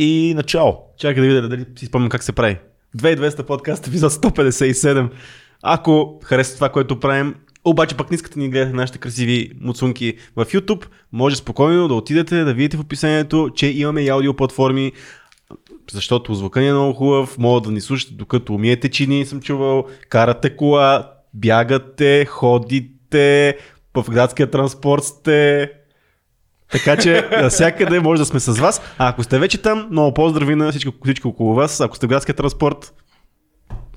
И начало. Чакай да видя дали си спомням как се прави. 2200 подкаст, епизод 157. Ако харесва това, което правим, обаче пък не искате ни гледате нашите красиви муцунки в YouTube, може спокойно да отидете да видите в описанието, че имаме и аудио платформи, защото звука ни е много хубав, могат да ни слушате докато умиете чини, съм чувал, карате кола, бягате, ходите, в градския транспорт сте, така че навсякъде може да сме с вас. А ако сте вече там, много поздрави на всичко, всичко около вас. Ако сте в градския транспорт,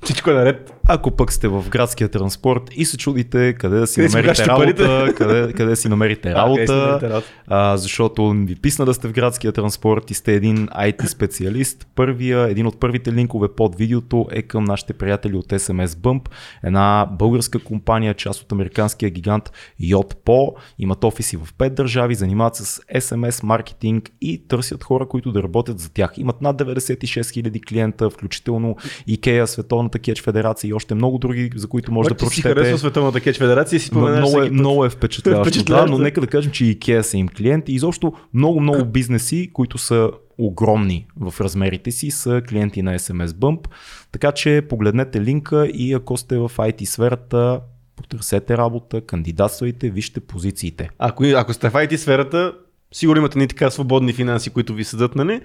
всичко е наред. Ако пък сте в градския транспорт и се чудите къде да си Къде намерите работа, къде, къде си намерите работа, а, защото ви писна да сте в градския транспорт и сте един IT специалист. Първия, един от първите линкове под видеото е към нашите приятели от SMS Bump, една българска компания, част от американския гигант Yotpo. Имат офиси в 5 държави, занимават с SMS маркетинг и търсят хора, които да работят за тях. Имат над 96 000 клиента, включително IKEA, Световната кетч федерация и още много други, за които може да Обаче си прочетете. харесва Световната кетч федерация и си споменаш много, е, много е впечатляващо, Впечатляващо, да, но нека да кажем, че и IKEA са им клиенти. Изобщо много, много бизнеси, които са огромни в размерите си, са клиенти на SMS Bump. Така че погледнете линка и ако сте в IT сферата, потърсете работа, кандидатствайте, вижте позициите. Ако, ако сте в IT сферата, сигурно имате ни така свободни финанси, които ви седат, нали?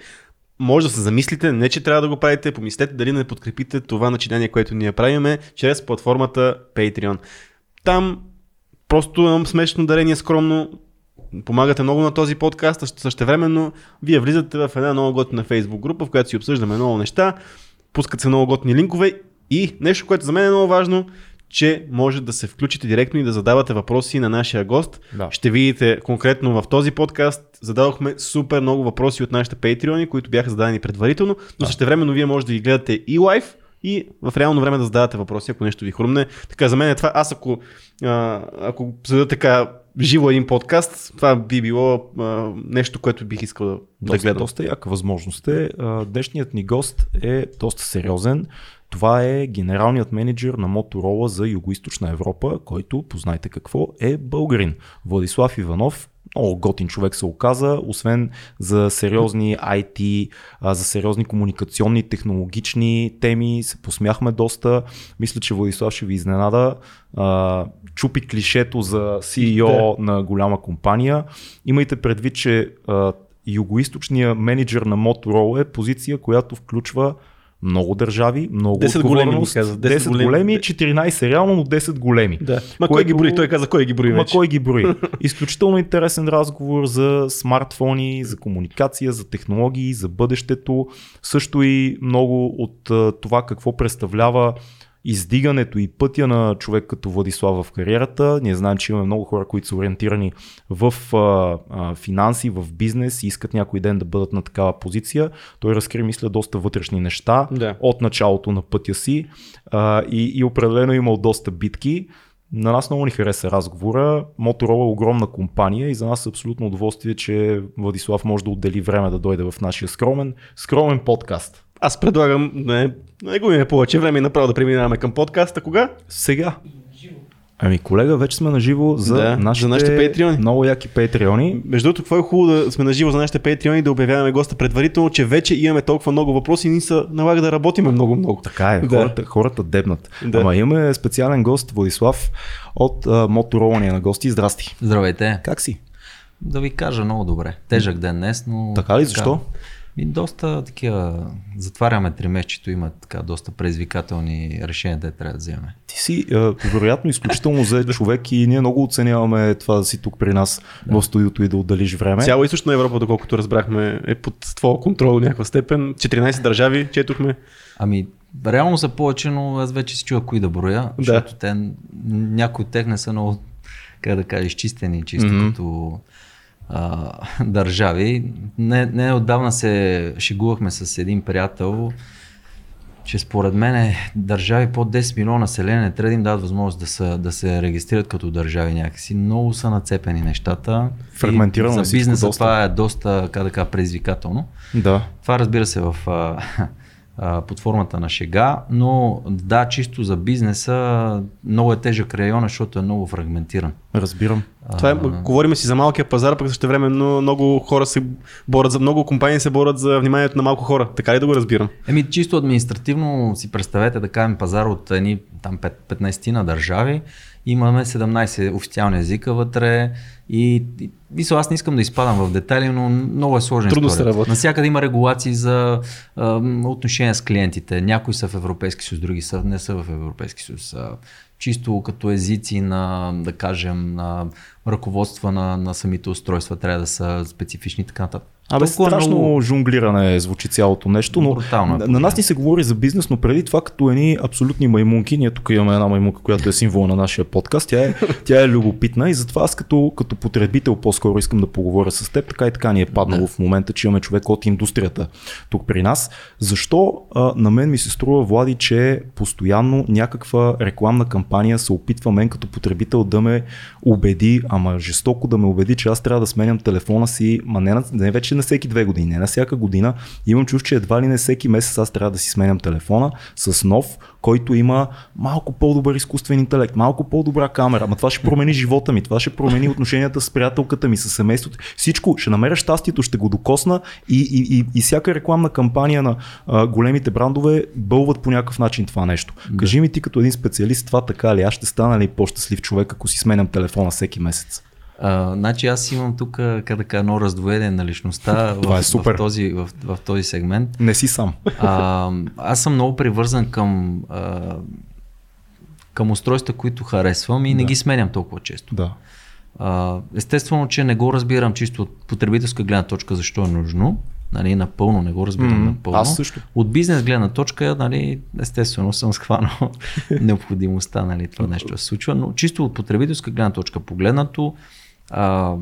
Може да се замислите, не че трябва да го правите, помислете дали не подкрепите това начинание, което ние правиме, чрез платформата Patreon. Там просто имам смешно дарение скромно, помагате много на този подкаст, а същевременно вие влизате в една много готина Facebook група, в която си обсъждаме много неща, пускат се много готини линкове и нещо, което за мен е много важно, че може да се включите директно и да задавате въпроси на нашия гост. Да. Ще видите конкретно в този подкаст зададохме супер много въпроси от нашите патреони, които бяха зададени предварително, но Да. същевременно вие може да ги гледате и лайв, и в реално време да задавате въпроси, ако нещо ви хрумне. Така, за мен е това. Аз ако, а, ако следа така живо един подкаст, това би било а, нещо, което бих искал да, да Доста, гледам. доста яка възможност е. А, Днешният ни гост е доста сериозен. Това е генералният менеджер на Motorola за Юго-Источна Европа, който, познайте какво, е българин. Владислав Иванов, много готин човек се оказа, освен за сериозни IT, за сериозни комуникационни, технологични теми, се посмяхме доста. Мисля, че Владислав ще ви изненада. Чупи клишето за CEO на голяма компания. Имайте предвид, че югоисточния менеджер на Motorola е позиция, която включва много държави, много 10 големи, отговорност, ми каза, 10, 10 големи, големи, 14 реално, но 10 големи. Да. Ма кой ги брои? Той каза кой ги брои Ма вече. кой ги брои? Изключително интересен разговор за смартфони, за комуникация, за технологии, за бъдещето. Също и много от това какво представлява издигането и пътя на човек като Владислав в кариерата. Ние знаем, че имаме много хора, които са ориентирани в а, а, финанси, в бизнес и искат някой ден да бъдат на такава позиция. Той разкри, мисля, доста вътрешни неща Да. от началото на пътя си а, и, и определено е имал доста битки. На нас много ни хареса разговора. Motorola е огромна компания и за нас е абсолютно удоволствие, че Владислав може да отдели време да дойде в нашия скромен, скромен подкаст. Аз предлагам, не, не губим повече време и направо да преминаваме към подкаста. Кога? Сега. Ами колега, вече сме на живо за, Да, нашите, за нашите патреони. Много яки патреони. Между другото, какво е хубаво да сме на живо за нашите патреони, да обявяваме госта предварително, че вече имаме толкова много въпроси и ни се налага да работиме много-много. Така е, Да. хората, хората дебнат. Да. Ама имаме специален гост, Владислав, от ни е на гости. Здрасти. Здравейте. Как си? Да ви кажа много добре. Тежък ден днес, но... Така ли? Защо? И доста такива... Затваряме три месечето, има така доста предизвикателни решения, да трябва да вземем. Ти си а, вероятно изключително зает човек и ние много оценяваме това да си тук при нас в студиото и да отделиш време. Цяла източна Европа, доколкото разбрахме, е под твоя контрол до някаква степен. 14 държави, четохме. Ами, реално са повече, но аз вече си чуя кои да броя, Да. защото те, някои от тях не са много, как да кажа, изчистени чисто mm-hmm. като а, държави. Не, не отдавна се шегувахме с един приятел, че според мен е държави под 10 милиона население не трябва да им дадат възможност да, са, да се регистрират като държави някакси. Много са нацепени нещата. Фрагментирано И За бизнеса това е доста, как да кажа, предизвикателно. Да. Това разбира се в, а, а, под формата на шега, но да, чисто за бизнеса много е тежък район, защото е много фрагментиран. Разбирам. Това е, говорим си за малкия пазар, пък също време но много хора се борят за много компании се борят за вниманието на малко хора. Така ли да го разбирам? Еми, чисто административно си представете да кажем пазар от едни там 15 на държави. Имаме 17 официални езика вътре и, и, и аз не искам да изпадам в детайли, но много е сложен. Трудно се работи. Насякъде има регулации за а, отношения с клиентите. Някои са в Европейски съюз, други са, не са в Европейски съюз. Чисто като езици на, да кажем, на ръководства на, на самите устройства трябва да са специфични и така нататък. Абе, страшно много... жонглиране звучи цялото нещо, но Брутално, на, на нас ни се говори за бизнес, но преди това като едни абсолютни маймунки, ние тук имаме една маймунка, която е символ на нашия подкаст, тя е, тя е любопитна и затова аз като, като потребител по-скоро искам да поговоря с теб, така и така ни е паднало да. в момента, че имаме човек от индустрията тук при нас. Защо а, на мен ми се струва, Влади, че постоянно някаква рекламна кампания се опитва мен като потребител да ме убеди, ама жестоко да ме убеди, че аз трябва да сменям телефона си, ма не, не вече на всеки две години, не на всяка година. Имам чувство, че едва ли не всеки месец аз трябва да си сменям телефона с нов, който има малко по-добър изкуствен интелект, малко по-добра камера. Ама това ще промени живота ми, това ще промени отношенията с приятелката ми, с семейството. Всичко, ще намеря щастието, ще го докосна и, и, и, и всяка рекламна кампания на а, големите брандове бълват по някакъв начин това нещо. Да. Кажи ми ти като един специалист това така ли? Аз ще стана ли по-щастлив човек, ако си сменям телефона всеки месец? А, значи аз имам тук, как да кажа, едно раздвоение на личността в, е супер. в, този, в, в този сегмент. Не си сам. А, аз съм много привързан към, а, към устройства, които харесвам и да. не ги сменям толкова често. Да. А, естествено, че не го разбирам чисто от потребителска гледна точка защо е нужно. Нали, напълно не го разбирам mm, напълно. Аз също. От бизнес гледна точка, нали, естествено съм схванал необходимостта нали, това нещо да се случва, но чисто от потребителска гледна точка погледнато, а,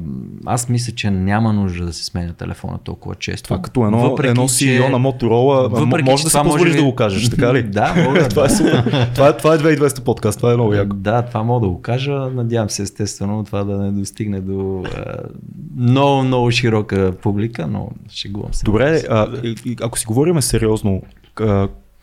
аз мисля, че няма нужда да се сменя телефона толкова често. Това като едно, въпреки, едно CEO че... на Motorola, въпреки, може да си позволиш може... да го кажеш, така ли? да, мога. това, е супер. това, е, това е 2200 подкаст, това е много яко. Да, това мога да го кажа. Надявам се естествено това да не достигне до много, много широка публика, но шегувам се. Добре, а, ако си говорим сериозно,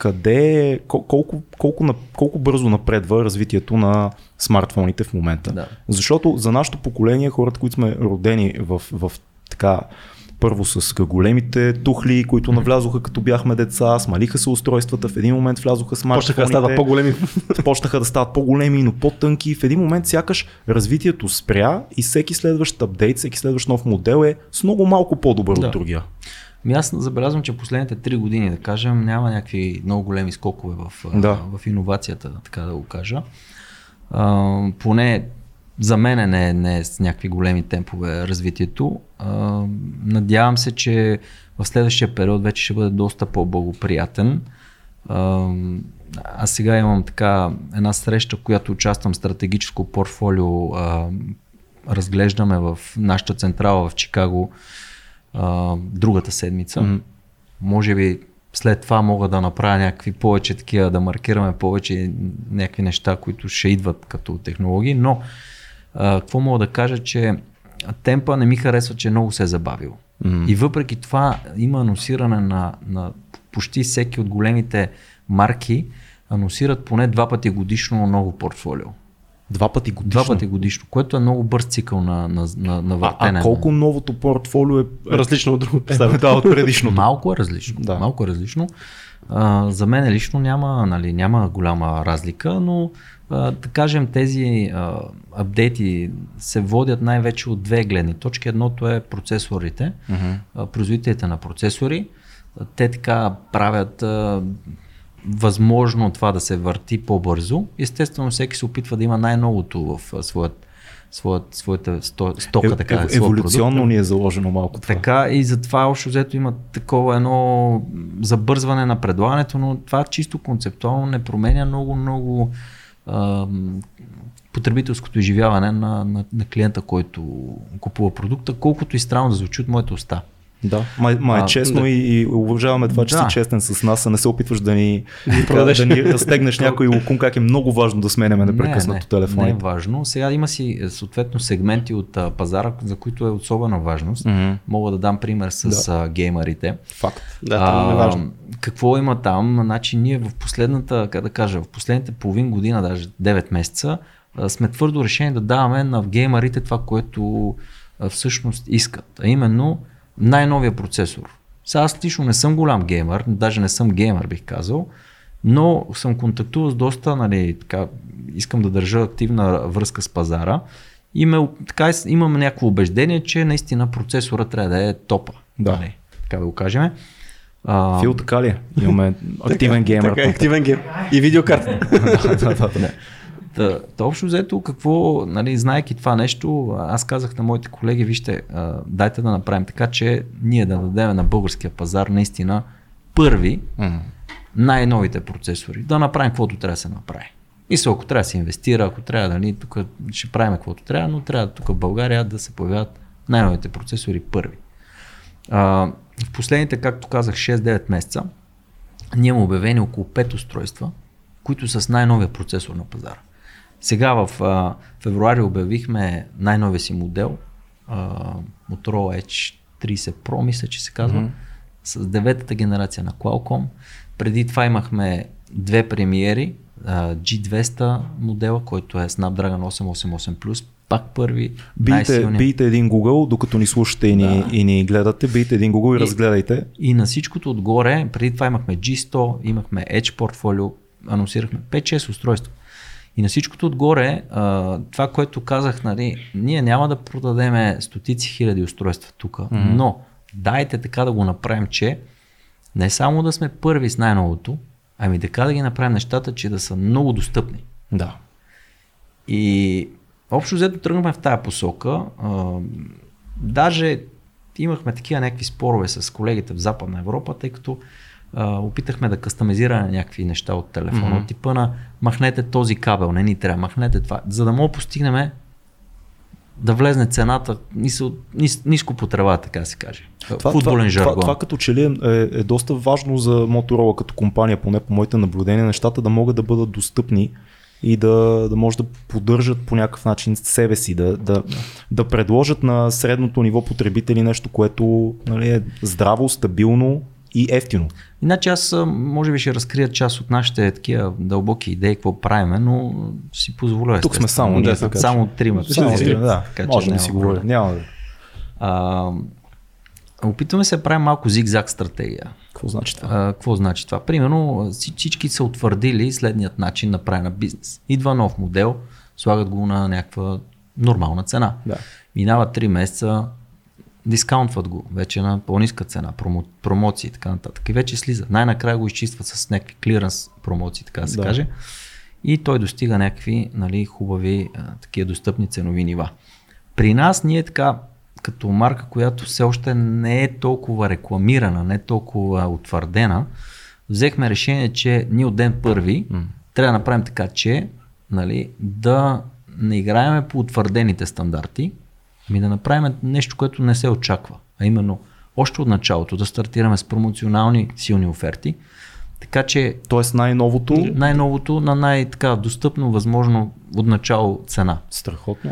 къде, колко, колко, колко бързо напредва развитието на смартфоните в момента. Да. Защото за нашето поколение, хората, които сме родени в, в така първо с големите тухли, които навлязоха като бяхме деца, смалиха се устройствата, в един момент влязоха смартфоните. Почнаха да стават по-големи. Почнаха да стават по-големи, но по-тънки. В един момент сякаш развитието спря и всеки следващ апдейт, всеки следващ нов модел е с много малко по-добър да. от другия. Ми аз забелязвам, че последните три години, да кажем, няма някакви много големи скокове в, да. в иновацията, така да го кажа. А, поне за мен не, не е с някакви големи темпове развитието. А, надявам се, че в следващия период вече ще бъде доста по-благоприятен. А, аз сега имам така една среща, в която участвам стратегическо портфолио. А, разглеждаме в нашата централа в Чикаго а, другата седмица. Mm-hmm. Може би след това мога да направя някакви повече такива, да маркираме повече някакви неща, които ще идват като технологии, но а, какво мога да кажа, че темпа не ми харесва, че много се е забавил. Mm-hmm. И въпреки това има анонсиране на, на почти всеки от големите марки, анонсират поне два пъти годишно ново портфолио. Два пъти годишно. Два пъти годишно, което е много бърз цикъл на, на, на, на въртене. А, а колко новото портфолио е различно от другото? Е, да, от предишното. Малко е различно. Да. Малко е различно. А, за мен лично няма, нали, няма голяма разлика, но а, да кажем тези а, апдейти се водят най-вече от две гледни точки. Едното е процесорите, uh-huh. а, производителите на процесори. Те така правят а, възможно това да се върти по-бързо. Естествено, всеки се опитва да има най-новото в своят своят, своята сто, стока, е, така. Е, еволюционно продукт. ни е заложено малко това. Така и затова общо взето има такова едно забързване на предлагането, но това чисто концептуално не променя много, много ам, потребителското изживяване на, на, на клиента, който купува продукта, колкото и странно да звучи от моята уста. Да, ма, ма е А, честно да. и, и уважаваме това, че Да. си честен с нас, а не се опитваш да ни, да, продадеш. да ни разтегнеш някой лукум, как е много важно да сменяме непрекъснато не, не. Не е важно. Сега има си е, съответно сегменти от а, пазара, за които е особена важност. Мгм. Мога да дам пример с а, геймерите. Факт. Да, това е важно. Какво има там? Значи ние в последната, как да кажа, в последните половин година, даже 9 месеца, а, сме твърдо решени да даваме на геймерите това, което а, всъщност искат. А именно най-новия процесор. Сега аз лично не съм голям геймер, даже не съм геймер бих казал, но съм контактувал с доста, нали, така, искам да държа активна връзка с пазара и ме, така, имам някакво убеждение, че наистина процесора трябва да е топа. Да. Нали, така да го кажем. А, Фил, така ли е? Имаме активен геймер. Така, е, активен геймер. И видеокарта. да, да, да. Та, та общо взето, какво, нали, знаеки това нещо, аз казах на моите колеги, вижте, а, дайте да направим така, че ние да дадем на българския пазар наистина първи М. най-новите процесори, да направим каквото трябва да се направи. И се, ако трябва да се инвестира, ако трябва, нали, тук ще правим каквото трябва, но трябва тук в България да се появяват най-новите процесори първи. А, в последните, както казах, 6-9 месеца, ние имаме обявени около 5 устройства, които са с най-новия процесор на пазара. Сега в а, февруари обявихме най-новия си модел, а, Motorola Edge 30 Pro, мисля, че се казва, с деветата генерация на Qualcomm. Преди това имахме две премиери, а, G200 модела, който е Snapdragon 888+, пак първи, Бийте, бийте един Google, докато ни слушате и ни, и ни гледате, бийте един Google и, И- разгледайте. И на всичкото отгоре, преди това имахме G100, имахме Edge портфолио, анонсирахме 5-6 устройства. И на всичкото отгоре, а, това, което казах, нали, ние няма да продадеме стотици хиляди устройства тук, mm-hmm. но дайте така да го направим, че не само да сме първи с най-новото, ами така да ги направим нещата, че да са много достъпни. Да. И общо взето тръгнахме в тая посока. А, даже имахме такива някакви спорове с колегите в Западна Европа, тъй като а, опитахме да кастомизираме някакви неща от телефона, mm-hmm. типа на махнете този кабел, не ни трябва, махнете това, за да мога да постигнем да влезне цената ниско, нис, ниско по трева, така се каже. Футболен това, жаргон. Това, това като че ли е, е доста важно за Motorola като компания, поне по моите наблюдения, нещата да могат да бъдат достъпни и да, да може да поддържат по някакъв начин себе си, да, да, да предложат на средното ниво потребители нещо, което нали, е здраво, стабилно и ефтино. Иначе аз може би ще разкрия част от нашите такива дълбоки идеи, какво правиме, но си позволя. Тук сме само ние, Да, така Само трима. Само, Така да, че може да си говорим. Няма да. А, опитваме се да правим малко зигзаг стратегия. Какво значи това? А, какво значи това? Примерно вси- всички са утвърдили следният начин на правене на бизнес. Идва нов модел, слагат го на някаква нормална цена. Да. Минава 3 месеца, дискаунтват го вече на по-ниска цена, промо, промоции и така нататък. И вече слиза. Най-накрая го изчистват с някакви клиранс промоции, така да се Да. каже. И той достига някакви нали, хубави а, такива достъпни ценови нива. При нас ние така, като марка, която все още не е толкова рекламирана, не е толкова утвърдена, взехме решение, че ние от ден първи М. трябва да направим така, че нали, да не играеме по утвърдените стандарти, ами да направим нещо, което не се очаква. А именно, още от началото да стартираме с промоционални силни оферти, така че Тоест най-новото, най-новото на най-така достъпно възможно от начало цена. страхотно.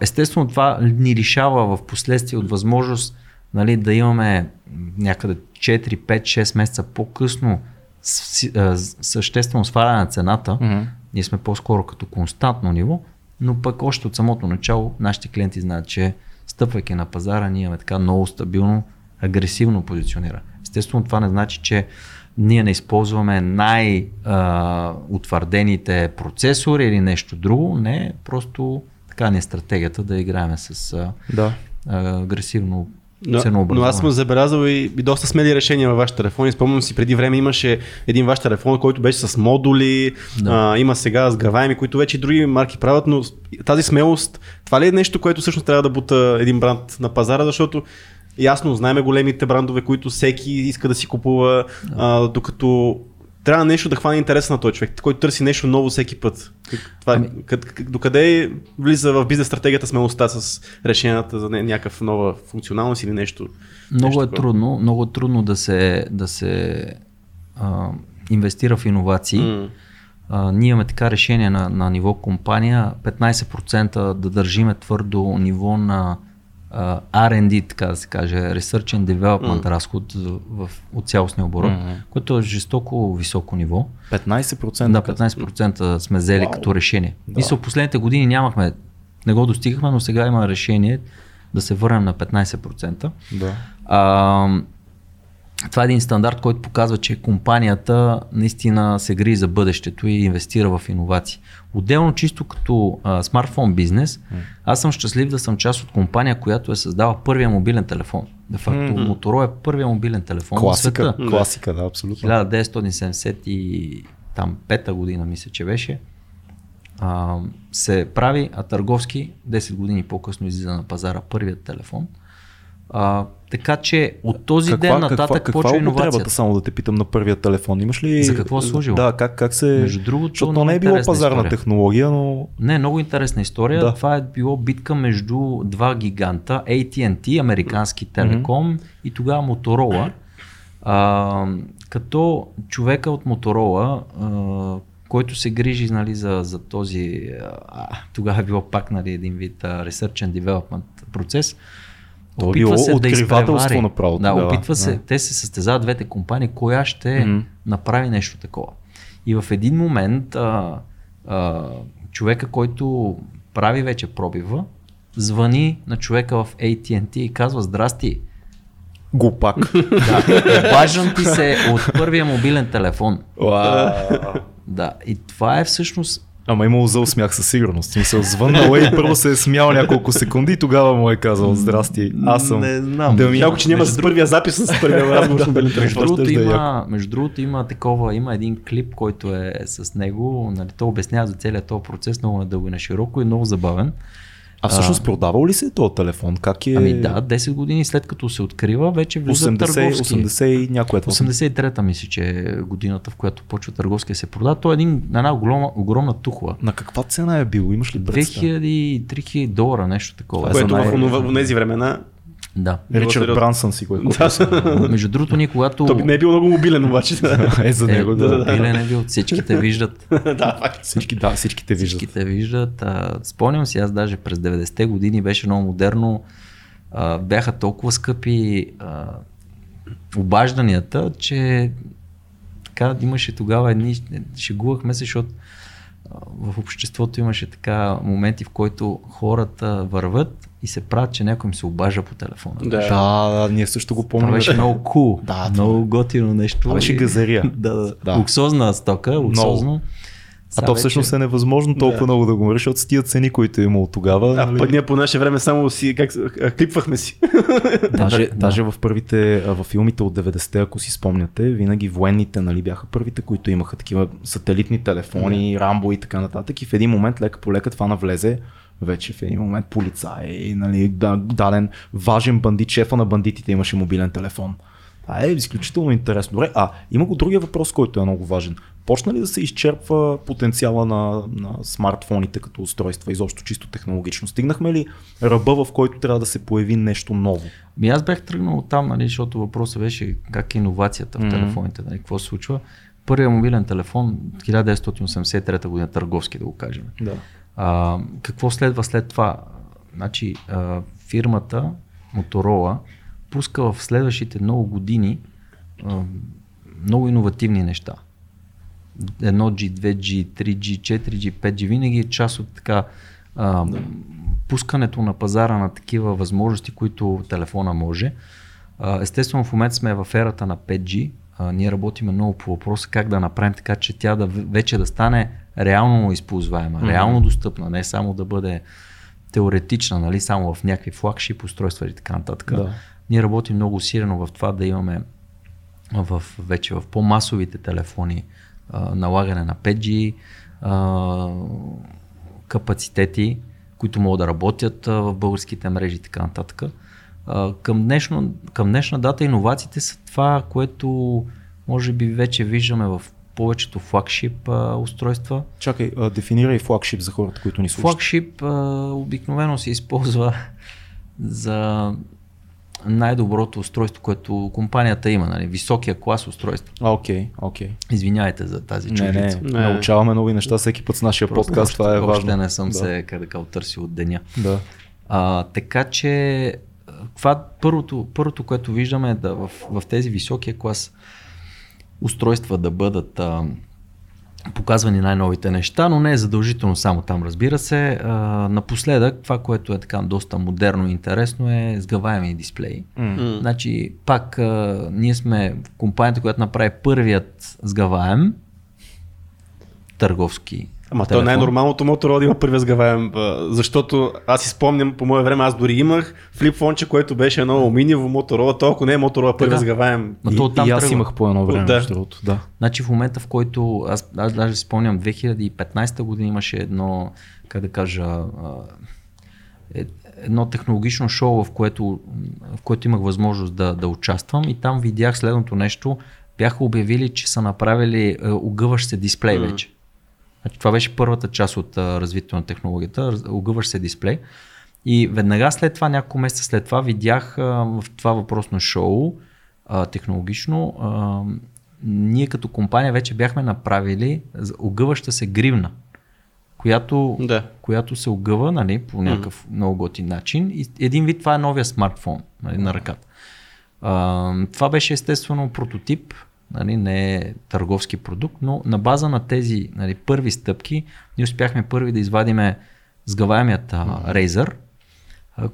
Естествено, това ни лишава в последствие от възможност нали, да имаме някъде 4, 5, 6 месеца по-късно съществено сваляне на цената. Мгм. Ние сме по-скоро като константно ниво, но пък още от самото начало нашите клиенти знаят, че стъпвайки на пазара, ние имаме така много стабилно, агресивно позиционира. Естествено, това не значи, че ние не използваме най-утвърдените процесори или нещо друго. Не, просто така ни е стратегията да играем с Да. агресивно Но, но аз съм забелязал и, и доста смели решения във вашите телефони. Спомням си, преди време имаше един ваш телефон, който беше с модули, Да. а, има сега сграваеми, които вече и други марки правят, но с- тази смелост, това ли е нещо, което всъщност трябва да бута един бранд на пазара, защото ясно, знаеме големите брандове, които всеки иска да си купува, а, докато трябва нещо да хване интерес на този човек, който търси нещо ново всеки път. Как, това, ами... къд, къд, докъде влиза в бизнес стратегията смелостта с решенията за някаква нова функционалност или нещо? Много нещо е такова? трудно, много е трудно да се, да се а, инвестира в иновации. Mm. А, ние имаме така решение на, на ниво компания 15% да държиме твърдо ниво на uh, R&D, така да се каже, Research and Development mm. разход в, от цялостния оборот, mm-hmm. което е жестоко високо ниво. 15%? Да, 15% сме взели wow. като решение. Да. Мисля, в последните години нямахме, не го достигахме, но сега има решение да се върнем на 15%. Да. Uh, това е един стандарт, който показва, че компанията наистина се грижи за бъдещето и инвестира в иновации. Отделно, чисто като а, смартфон бизнес, аз съм щастлив да съм част от компания, която е създала първия мобилен телефон. Де факто mm-hmm. Моторола е първия мобилен телефон класика, в света. Класика, да, абсолютно. 1975 година, мисля, че беше. А, се прави, а търговски 10 години по-късно излиза на пазара първият телефон. А, така че от този каква, ден нататък каква, почва каква иновацията. само да те питам на първия телефон? Имаш ли... За какво служил? Да, как, как се... Между другото, Защото не е било пазарна история. технология, но... Не, много интересна история. Да. Това е било битка между два гиганта, AT&T, американски телеком mm-hmm. и тогава Моторола. А, като човека от Моторола, който се грижи нали, за, за този, а, тогава е било пак нали, един вид а, Research and Development процес, то опитва се да изпревари. направо. Да, да, опитва се. Да. Те се състезават двете компании, коя ще mm-hmm. направи нещо такова. И в един момент а, а, човека, който прави вече пробива, звъни на човека в AT&T и казва Здрасти. Глупак. Да, обаждам ти се от първия мобилен телефон. Wow. Да, и това е всъщност Ама имало зъл смях със сигурност. Мисъл, звъннал и първо се е смял няколко секунди и тогава му е казал здрасти, аз съм. Не знам. Да ми... Малко, че няма с първия запис с първия разговор. да, между, другото, има, между другото има такова, има един клип, който е с него, нали, то обяснява за целият този процес много надълго и на широко и много забавен. А всъщност продавал ли се този телефон? Как е... Ами да, 10 години след като се открива, вече влиза 80, търговски. 80 и някоя 83-та мисля, че е годината, в която почва търговски да се продава. Той е един, една огромна, огромна тухла. На каква цена е бил? Имаш ли представа? 2000-3000 долара, нещо такова. Което в тези времена да. Ричард Брансън си го е да. Между другото, ние когато... Той не е бил много мобилен обаче. е, за него, да. Мобилен е бил, всичките виждат. да, факт. Всички, да, всичките виждат. Всичките виждат. А, спомням си, аз даже през 90-те години беше много модерно. А, бяха толкова скъпи а, обажданията, че така имаше тогава едни, шегувахме се, защото в обществото имаше така моменти, в които хората върват и се правят, че някой им се обажа по телефона. Да, да, да ние също го помним. Това беше много кул, cool, да, много готино нещо. Това беше газария. да, да, да. Луксозна стока, луксозно. Много. А то всъщност вече... е невъзможно толкова да. много да го мреш, защото с тия цени, които е имало тогава. А нали... пък ние по наше време само си, как, клипвахме си. даже, да. даже в първите, в филмите от 90-те, ако си спомняте, винаги военните нали, бяха първите, които имаха такива сателитни телефони, да. рамбо и така нататък. И в един момент лека по лека това навлезе вече в един момент полицай, нали, даден важен бандит, шефа на бандитите имаше мобилен телефон. Това е изключително интересно. Добре, а има го другия въпрос, който е много важен. Почна ли да се изчерпва потенциала на, на смартфоните като устройства, изобщо чисто технологично? Стигнахме ли ръба, в който трябва да се появи нещо ново? Ми аз бях тръгнал от там, нали, защото въпросът беше как е иновацията в телефоните, нали, какво се случва. Първият мобилен телефон 1983 година, търговски да го кажем. Да. А, какво следва след това? Значи, а, фирмата Motorola пуска в следващите много години а, много иновативни неща. 1G, 2G, 3G, 4G, 5G, винаги е част от така а, пускането на пазара на такива възможности, които телефона може. А, естествено в момента сме в ерата на 5G. А, ние работиме много по въпроса как да направим така, че тя да вече да стане реално използваема, mm-hmm. реално достъпна, не само да бъде теоретична, нали, само в някакви флагшип устройства и така нататък. Да. Ние работим много усилено в това да имаме в, вече в по-масовите телефони а, налагане на 5G а, капацитети, които могат да работят а, в българските мрежи и така нататък. А, към, днешно, към днешна дата иновациите са това, което може би вече виждаме в повечето флагшип а, устройства. Чакай, а, дефинирай флагшип за хората, които ни слушат. Флагшип а, обикновено се използва за най-доброто устройство, което компанията има, нали? високия клас устройство. А, окей, окей. Извинявайте за тази Не, чуждица. не, Не. научаваме нови неща всеки път с нашия Просто подкаст, още- това е още важно. не съм да. се как да кажа, търсил от деня. Да. А, така че това първото, първото, което виждаме е да в, в тези високия клас устройства да бъдат а, показвани най-новите неща, но не е задължително само там, разбира се. А, напоследък това, което е така доста модерно и интересно е сгъваеми дисплеи. М. Значи, пак а, ние сме компанията, която направи първият сгъваем търговски Ама то най-нормалното Motorola има първия сгъваем, а, защото аз си спомням, по мое време аз дори имах флипфонче, което беше едно алуминиево Motorola, то ако не е Motorola първия Да. И, то оттам и аз тръгва. имах по едно време, Да. другото. Да. Значи в момента, в който аз, аз даже спомням, 2015 година имаше едно, как да кажа, е- едно технологично шоу, в което, в което имах възможност да, да участвам и там видях следното нещо. Бяха обявили, че са направили е, огъващ се дисплей Мгм. вече. Значи, това беше първата част от а, развитието на технологията, огъващ се дисплей. И веднага след това, няколко месеца след това, видях а, в това въпросно шоу, а, технологично, а, ние като компания вече бяхме направили огъваща се гривна, която, Да. която се огъва нали, по някакъв много готин начин. И един вид това е новия смартфон нали, на ръката. А, това беше естествено прототип, нали, не е търговски продукт, но на база на тези нали, първи стъпки ние успяхме първи да извадиме сгъваемият а, Razer,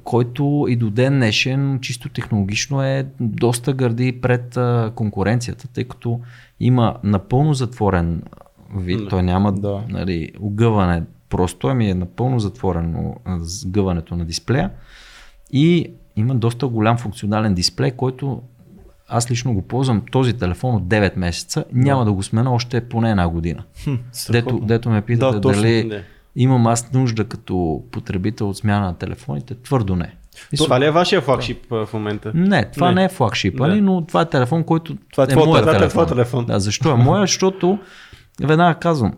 който и до ден днешен чисто технологично е доста гърди пред конкуренцията, тъй като има напълно затворен вид, Да. той няма Да. нали, огъване, просто ами е напълно затворено сгъването на дисплея и има доста голям функционален дисплей, който аз лично го ползвам този телефон от 9 месеца, няма да го смена още поне една година. Хм, Дето, дето ме питате Да, точно, дали да. имам аз нужда като потребител от смяна на телефоните, твърдо не. Мисля, Това ли е вашия флагшип а, в момента? Не, това Не. не, не е флагшипа, Да. ни, но това е телефон, който Това е твоят моят телефон. телефон. Това е телефон. Да, защо е моя? Защото, веднага казвам,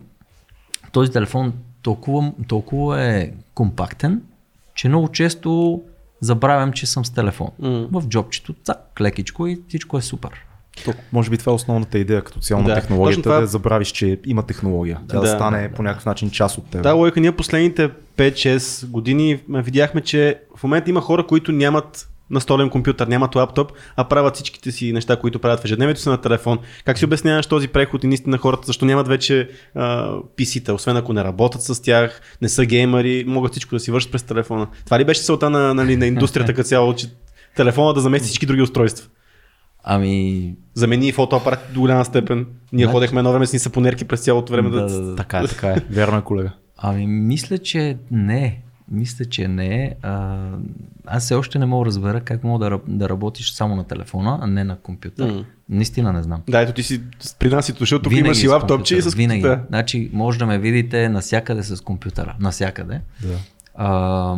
този телефон толкова, толкова е компактен, че много често забравям, че съм с телефон. М. В джобчето, цак, лекичко и всичко е супер. То, може би това е основната идея като цяло Да, на технологията, това- да забравиш, че има технология. Тя да, Да, стане да, по някакъв начин част от теб. Да, лойка, ние последните 5-6 години видяхме, че в момента има хора, които нямат настолен компютър, нямат лаптоп, а правят всичките си неща, които правят в ежедневието си на телефон. Как си обясняваш този преход и наистина хората, защо нямат вече а, PC-та, освен ако не работят с тях, не са геймери, могат всичко да си вършат през телефона. Това ли беше целта на, нали, на индустрията като цяло, че телефона да замести всички други устройства? Ами, Замени и фотоапарат до голяма степен. Ние Значи- ходехме едно време с ни сапонерки през цялото време да, Да, да, да. Така е, така е. Вярно е, колега. ами мисля, че не. Мисля, че не. А, аз все още не мога да разбера как мога да, да работиш само на телефона, а не на компютър. М. Наистина не знам. Да, ето ти си при нас си дошъл, тук Винаги имаш и лаптопче и с Винаги. Да. Значи, може да ме видите насякъде с компютъра. Насякъде. Да. А,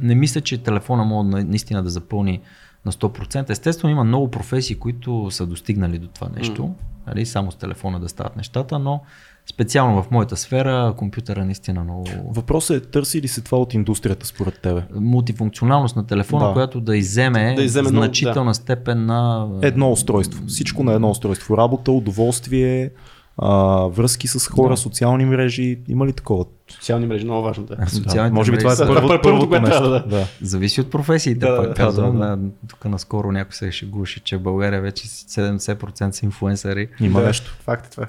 не мисля, че телефона може на- наистина да запълни на 100%. Естествено, има много професии, които са достигнали до това нещо. Нали, само с телефона да стават нещата, но специално в моята сфера компютъра наистина много... Въпросът е, търси ли се това от индустрията според тебе? Мултифункционалност на телефона, Да. която да иземе, Да изземе много, значителна степен на... Едно устройство. Всичко на едно устройство. Работа, удоволствие, а, връзки с хора, Да. социални мрежи. Има ли такова? Социални мрежи, много важно да. е. Социалните Може би това е са- първото, първото, първото което нещо. трябва да- да. Зависи от професиите, Да, да, да, пак да, казвам. да, Да, Тук наскоро някой се шегуваше, че в България вече 70% са инфуенсъри. Има да, нещо. Факт е това.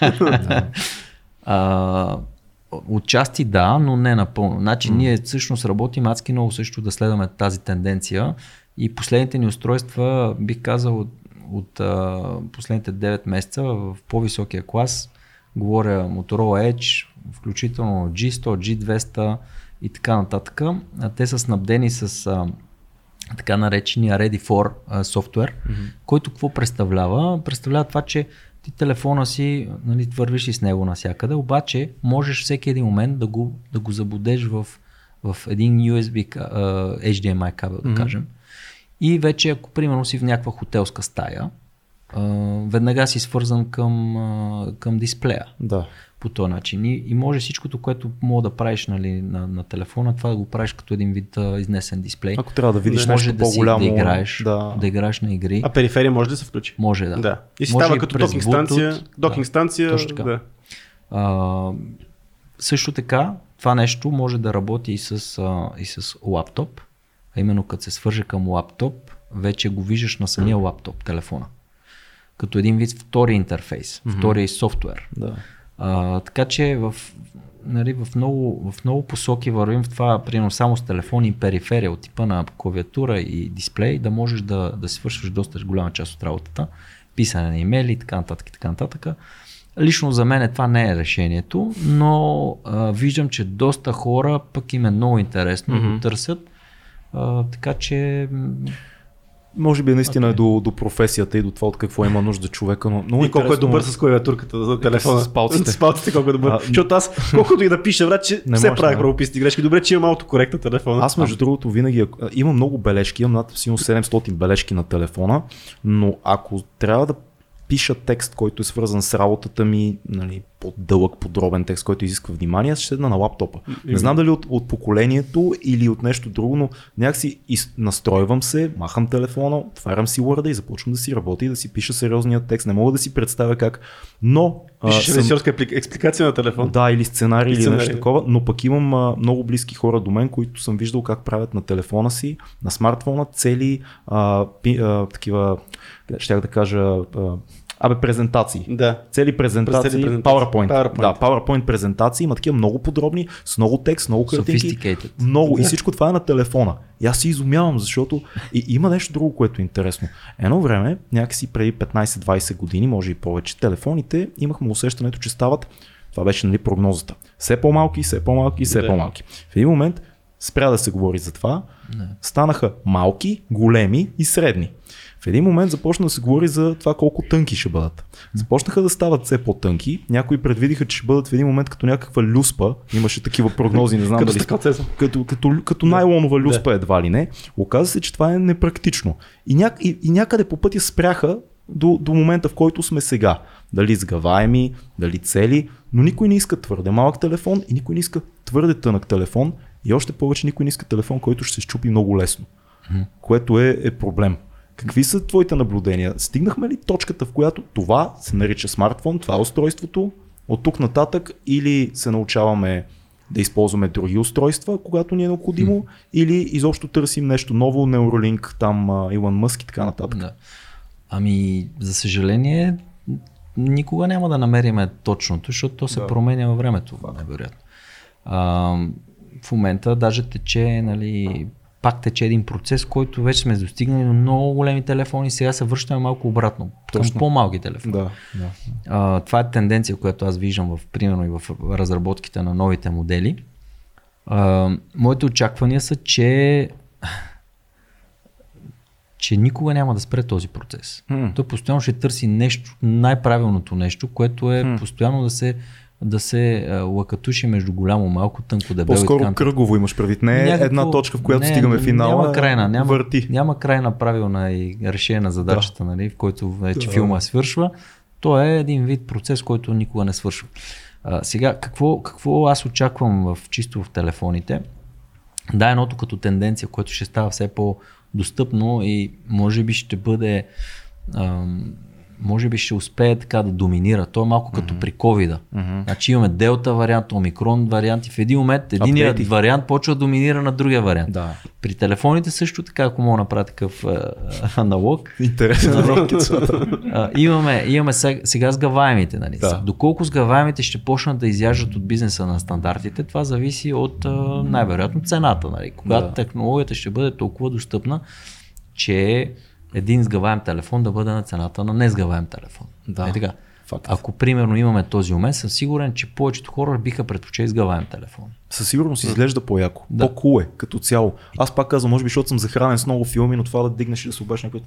А, отчасти да, но не напълно. Значи mm. ние всъщност работим адски много също да следваме тази тенденция и последните ни устройства, бих казал, от, а, последните 9 месеца в по-високия клас, говоря Motorola Edge, включително G100, G200 и така нататък. А, те са снабдени с а, така наречения Ready for а, софтуер, mm-hmm. който какво представлява? Представлява това, че ти телефона си, нали, вървиш и с него навсякъде, обаче можеш всеки един момент да го, да го забудеш в, в един USB а, HDMI кабел, да Мгм. кажем. И вече ако примерно си в някаква хотелска стая, веднага си свързан към, към дисплея Да. по този начин. И, и може всичкото, което мога да правиш нали, на, на телефона, това да го правиш като един вид а, изнесен дисплей. Ако трябва да видиш може нещо да, си, по-голямо. да играеш, Да. да играеш на игри. А периферия може да се включи? Може да. Да. И си Може става и като докинг станция. Докинг Да. станция. Точно така. Да. А, също така, това нещо може да работи и с, а, и с лаптоп, а именно като се свърже към лаптоп, вече го виждаш на самия лаптоп, телефона. Като един вид втори интерфейс, втори софтуер. Да. А, така че в, нали, в, много, в много посоки вървим в това, примерно само с телефон и периферия от типа на клавиатура и дисплей, да можеш да, да си свършваш доста голяма част от работата, писане на имейли и така нататък и така нататък. Лично за мен това не е решението, но а, виждам, че доста хора пък им е много интересно mm-hmm. да търсят. А, така че Може би наистина е до, до професията и до това от какво има нужда човека, но много И колко е добър с клавиатурката за телефона. С палците. С палците колко е добър. А, Защото аз, колкото и да пиша, брат, че Не все да. правописни грешки. Добре, че имам малко коректна телефона. Аз между другото винаги имам много бележки, имам над силно 700 бележки на телефона, но ако трябва да пиша текст, който е свързан с работата ми, нали, по-дълъг, подробен текст, който изисква внимание, ще седна на лаптопа. Не знам дали от, от поколението или от нещо друго, но някакси из, настройвам се, махам телефона, отварям си Word и започвам да си работя и да си пиша сериозния текст. Не мога да си представя как, но... Пишеш съм- режисьорска експликация на телефон. да, или сценарий, или Сценарий, нещо да. такова, но пък имам а, много близки хора до мен, които съм виждал как правят на телефона си, на смартфона, цели а, пи, а, такива, щях да кажа, а, абе, презентации. Да. Цели презентации, Цели презентации. PowerPoint. PowerPoint. Да, PowerPoint презентации, има такива много подробни, с много текст, много картинки. Много. И всичко това е на телефона. И аз си изумявам, защото и, има нещо друго, което е интересно. Едно време, някакси преди 15-20 години, може и повече, телефоните имахме усещането, че стават, това беше нали, прогнозата, все по-малки, все по-малки, все Да. по-малки. В един момент спря да се говори за това, станаха малки, големи и средни. В един момент започна да се говори за това колко тънки ще бъдат. Започнаха да стават все по-тънки. Някои предвидиха, че ще бъдат в един момент като някаква люспа. Имаше такива прогнози, не знам Като дали стъклоцеза. като, като, като найлонова люспа едва ли не. Оказа се, че това е непрактично. И, ня, и, и някъде по пътя спряха до, до момента, в който сме сега. Дали сгаваеми, дали цели, но никой не иска твърде малък телефон и никой не иска твърде тънък телефон и още повече никой не иска телефон, който ще се щупи много лесно, което е, е проблем. Какви са твоите наблюдения? Стигнахме ли точката, в която това се нарича смартфон, това е устройството, от тук нататък или се научаваме да използваме други устройства, когато ни е необходимо, или изобщо търсим нещо ново, Neuralink, там Илон Мъск и така нататък. Да. Ами, за съжаление, никога няма да намерим точното, защото то се да. променя във времето, невероятно. А, в момента даже тече, нали, пак тече един процес, който вече сме достигнали до много големи телефони, сега се връщаме малко обратно, към Точно. по-малки телефони. Да, да. А, това е тенденция, която аз виждам в, примерно и в разработките на новите модели. А, моите очаквания са, че че никога няма да спре този процес. Хм. Той постоянно ще търси нещо, най-правилното нещо, което е постоянно да се, да се лакатуши между голямо, малко, тънко, дебело и По-скоро нататък. кръгово имаш предвид. Не е Някакво- една точка, в която не, стигаме финала. Няма крайна, няма, Върти. няма крайна правилна и решение на задачата, нали, в който вече Да. филма свършва. То е един вид процес, който никога не свършва. А, сега, какво, какво аз очаквам в, чисто в телефоните? Да, едното като тенденция, което ще става все по-достъпно и може би ще бъде ам, може би ще успее така да доминира. То е малко като при covid Значи имаме делта вариант, омикрон вариант и в един момент единият Апдейти. вариант почва да доминира на другия вариант. Да. При телефоните също така, ако мога да направя такъв а, аналог, Интересен рокет. а, имаме, имаме сега, сега сгъваемите. Нали? Да. Доколко сгъваемите ще почнат да изяждат от бизнеса на стандартите, това зависи от а, най-вероятно цената. Нали? Когато Да. технологията ще бъде толкова достъпна, че един сгъваем телефон да бъде на цената на несгъваем телефон. Да. Е така. Факт. Ако примерно имаме този момент, съм сигурен, че повечето хора биха предпочели сгъваем телефон. Със сигурност изглежда по-яко. Да. По-кул е, като цяло. Аз пак казвам, може би, защото съм захранен с много филми, но това да дигнеш и да се обаш някой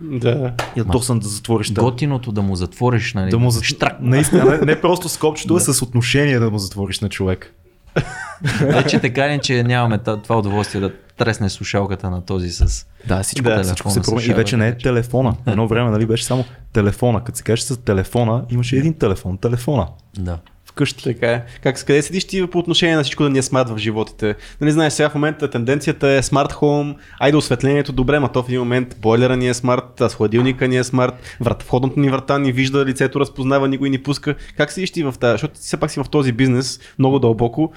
Да. и да досън да затвориш тази- Готиното да му затвориш, нали? Да му за... штрак. Наистина, не, не просто с копчето, а с отношение да му затвориш на човек. Вече така ли, че нямаме това удоволствие да тресне слушалката на този с Да, всичко, Да, всичко се променя. И вече не е телефона. Едно време нали, беше само телефона. Като се каже с телефона, имаше един телефон. Телефона. Да. Вкъщи. Така е. Как, с къде седиш ти по отношение на всичко да ни е смарт в животите? Нали знаеш, сега в момента тенденцията е смарт хоум, айде осветлението добре, ма то в един момент бойлера ни е смарт, а с хладилника ни е смарт, врат, входната ни врата ни вижда, лицето разпознава, никой ни пуска. Как седиш ти в тази? Защото ти все пак си в този бизнес много дълбоко.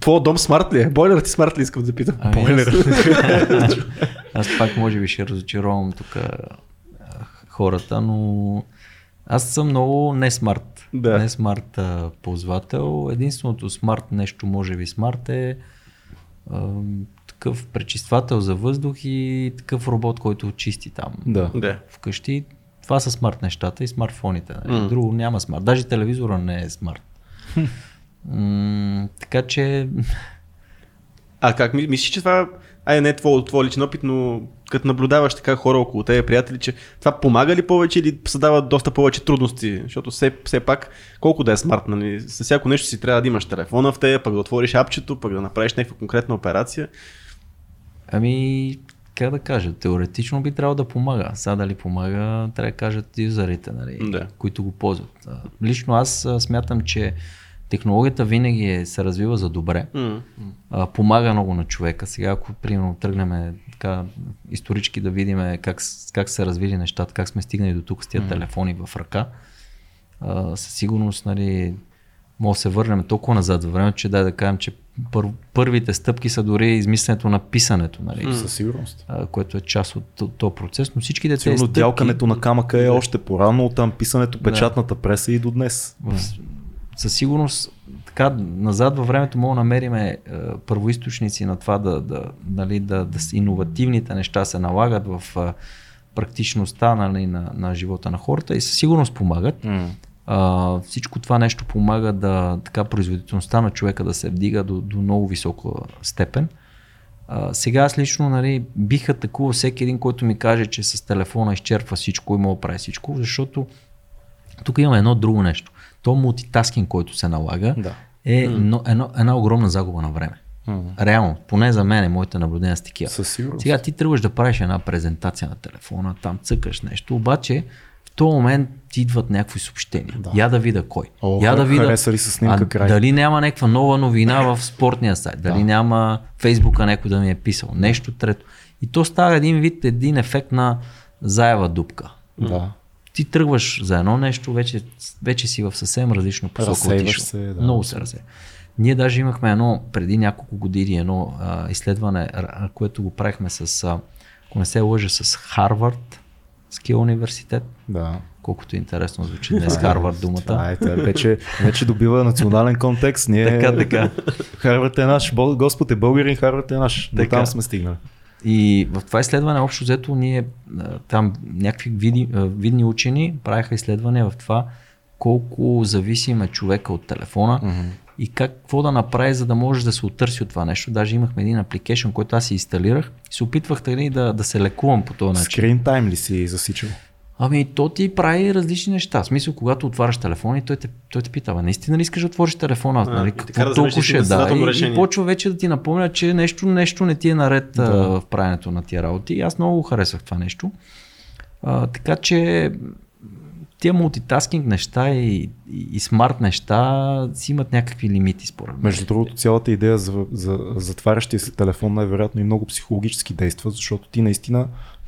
Твоя дом смарт ли е? Бойлерът ти смарт ли искам да питам? Ами, Бойлер. аз, аз пак може би ще разочаровам тук хората, но аз съм много не смарт. Да. Не смарт а, ползвател. Единственото смарт нещо, може би смарт е а, такъв пречиствател за въздух и такъв робот, който чисти там Да. Да. вкъщи. Това са смарт нещата и смартфоните. Нали? М. Друго няма смарт. Даже телевизора не е смарт. М, така че А как ми- мислиш, че това, ай не е твой, твой личен опит, но като наблюдаваш така хора около тебе, приятели, че това помага ли повече или създава доста повече трудности? Защото все, все пак, колко да е смарт, нали? С всяко нещо си трябва да имаш телефона в тебе, пък да отвориш апчето, пък да направиш някаква конкретна операция. Ами, как да кажа, теоретично би трябвало да помага. Сега дали помага, трябва да кажат юзерите, нали, Да. които го ползват. Лично аз смятам, че технологията винаги е, се развива за добре. М. А, помага много на човека. Сега, ако примерно тръгнем така исторически да видим как, как се развили нещата, как сме стигнали до тук с тия телефони в ръка, а, със сигурност нали, може да се върнем толкова назад във времето, че дай да кажем, че пър, първите стъпки са дори измисленето на писането, нали, Със сигурност. а, което е част от то- този процес, но всички тези Сигурно стъпки дялкането на камъка е още по-рано, оттам писането, печатната преса и до днес. в, със сигурност така назад във времето мога да намерим е, първоисточници на това да, да, нали, да, да с иновативните неща се налагат в а, практичността нали, на, на живота на хората и със сигурност помагат. А, всичко това нещо помага да така производителността на човека да се вдига до, до много висока степен. А, сега аз лично нали, бих атакувал всеки един, който ми каже, че с телефона изчерпва всичко и мога да прави всичко, защото тук има едно друго нещо. То мултитаскинг, който се налага, Да. е едно, едно, една огромна загуба на време. Реално, поне за мен, моите наблюдения с такива. Със сигурност. Сега ти тръгваш да правиш една презентация на телефона, там цъкаш нещо, обаче в този момент ти идват някакви съобщения. Да. Я да видя кой. О, Я да видя се снимка а, край? дали няма някаква нова новина в спортния сайт, дали Да. няма Фейсбука някой да ми е писал, нещо трето. И то става един вид, един ефект на заева дупка. Да. Ти тръгваш за едно нещо, вече, вече си в съвсем различно посока Разсейваш се, да. Много се разсейва. Ние даже имахме едно, преди няколко години, едно а, изследване, р- което го правихме с, а, ако не се лъжа, с Харвард, Скил университет. Да. Колкото интересно звучи днес Харвард думата. Това е, това е, вече, вече добива национален контекст. Ние, Така, така. Харвард е наш, Господ е българин, Харвард е наш. До Така. там сме стигнали. И в това изследване, общо взето, ние там някакви види, видни учени правиха изследвания в това колко зависим е човека от телефона Мгм. и как, какво да направи, за да може да се отърси от това нещо. Даже имахме един апликейшн, който аз си инсталирах и се опитвах нали, да, да се лекувам по този начин. Скрин тайм ли си засичал? Ами то ти прави различни неща. В смисъл, когато отваряш телефона и той те, той те пита, «Бе, наистина ли искаш да отвориш телефона? А, нали, какво да толкова ще е? Да, и, и почва вече да ти напомня, че нещо, нещо не ти е наред Да. да. в правенето на тия работи. И аз много харесвах това нещо. А, така че тия мултитаскинг неща и, и, и смарт неща си имат някакви лимити според мен. Между другото, цялата идея за, за затварящия се телефон най-вероятно и много психологически действа, защото ти наистина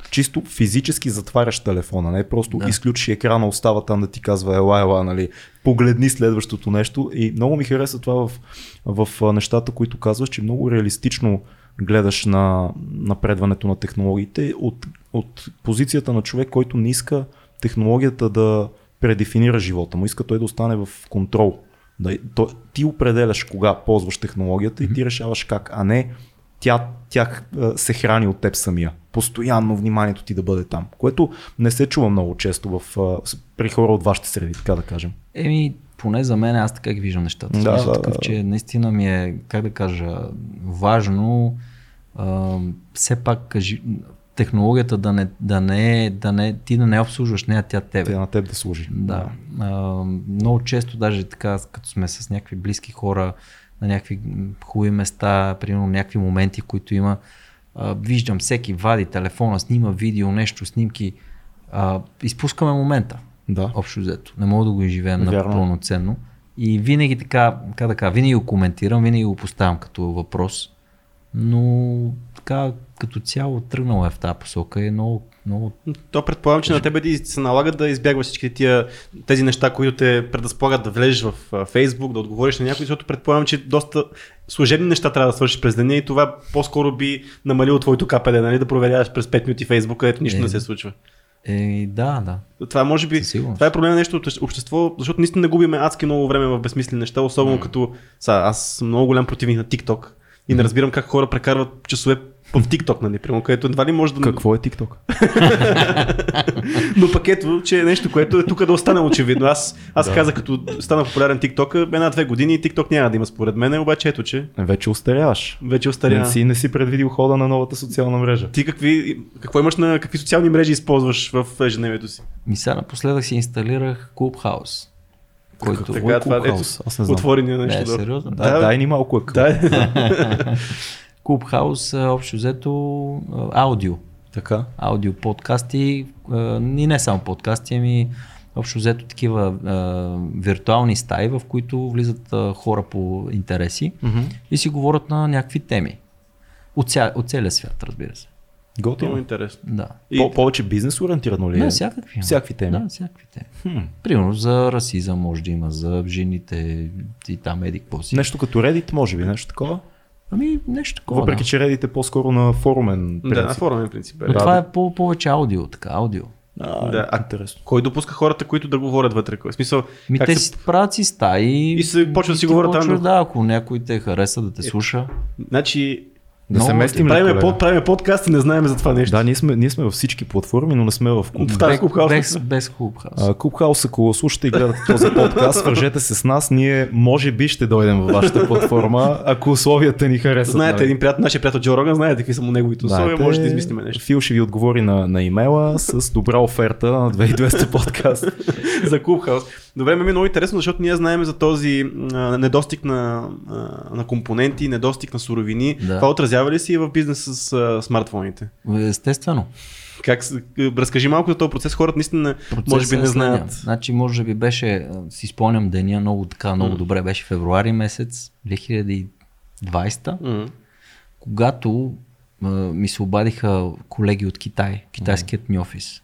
чисто физически затваряш телефона, не просто да. Изключиш екрана, остава там да ти казва ела, ела, нали, погледни следващото нещо и много ми хареса това в, в нещата, които казваш, че много реалистично гледаш на напредването на технологиите от, от позицията на човек, който не иска технологията да предефинира живота му, иска той да остане в контрол. Да, то, ти определяш кога ползваш технологията и ти решаваш как, а не тя, тя а, се храни от теб самия. Постоянно вниманието ти да бъде там, което не се чува много често в, с- при хора от вашите среди, така да кажем. Еми, поне за мен аз така ги виждам нещата. Да, да, такъв, че наистина ми е, как да кажа, важно а, все пак кажи, технологията да не, да не, е- да не, ти да не обслужваш нея, тя тебе. Тя на теб да служи. Да. А, много често, даже така, като сме с някакви близки хора, на някакви хубави места, примерно някакви моменти, в които има, а, виждам всеки вади телефона, снима видео, нещо, снимки. А, изпускаме момента, Да. общо взето. Не мога да го изживеем Вярно. пълноценно. И винаги така, как да кажа, винаги го коментирам, винаги го поставям като въпрос. Но така, като цяло тръгнал е в тази посока е много, много То предполагам, че на тебе се налага да избягваш всички тия, тези неща, които те предразполагат да влезеш в Фейсбук, да отговориш на някой, защото предполагам, че доста служебни неща трябва да свършиш през деня и това по-скоро би намалило твоето КПД, нали? да проверяваш през 5 минути Фейсбук, където нищо Е. не се случва. Е, да, да. Това може би, това е проблем на нещо от общество, защото наистина губиме адски много време в безсмислени неща, особено като, са, аз съм много голям противник на TikTok и не разбирам как хора прекарват часове в TikTok, нали, примерно, където едва ли може да... Какво е TikTok? Но пък ето, че е нещо, което е тук да остане очевидно. Аз, аз да. казах, като стана популярен TikTok, една-две години и TikTok няма да има според мен, обаче ето, че Вече устаряваш. вече Не остаря. си, не си предвидил хода на новата социална мрежа. Ти какви, какво имаш на какви социални мрежи използваш в ежедневието си? Ми сега напоследък си инсталирах Clubhouse. Който... Така, това, ето? Аз не знам. отворения нещо. Не, да. сериозно? Да, дай ни малко е. Да, а, общо взето, аудио. Така. Аудио подкасти и не само подкасти, ами общо взето такива а, виртуални стаи, в които влизат а, хора по интереси и си говорят на някакви теми. От, ця, от целия свят, разбира се. Готино. интересно. Да. И- По- повече бизнес ориентирано ли е? Не, всякакви. има. Всякакви теми. Да, всякакви теми. Хм. Примерно за расизъм може да има, за жените и там еди какво си. Нещо като Reddit, може би, нещо такова. Ами нещо такова. Въпреки, да. че Reddit е по-скоро на форумен Да, на принцип. форумен принцип. Е. Но Да, това да. е по- повече аудио, така, аудио. А, Да, а- интересно. Кой допуска хората, които да говорят вътре? В смисъл, Ми те се... правят си стаи И се почва да си говорят там, но- Да, ако някой те хареса да те слуша. Значи, Да се Много- местим ли, правиме, под, правиме подкаст и не знаем за това нещо. Да, ние сме, ние сме във всички платформи, но не сме в клуб. В тази Без, без. А, Clubhouse, ако слушате и гледате този подкаст, свържете се с нас. Ние може би ще дойдем във вашата платформа, ако условията ни харесат. Знаете, нали? един приятел, нашия приятел Джо Роган, знаете какви са му неговите условия, Знаете, може да измислим нещо. Фил ще ви отговори на, на имейла с добра оферта на 2200 подкаст. за Clubhouse. Добре, ме ми е много интересно, защото ние знаем за този а, недостиг на, а, на компоненти, недостиг на суровини. Да. Това отразява ли си и в бизнес с а, смартфоните? Естествено. Как, разкажи малко за този процес, хората наистина може би не е знаят. Значи, може би беше, си спомням деня много така, много добре, беше февруари месец 2020, М. когато а, ми се обадиха колеги от Китай, китайският ми офис.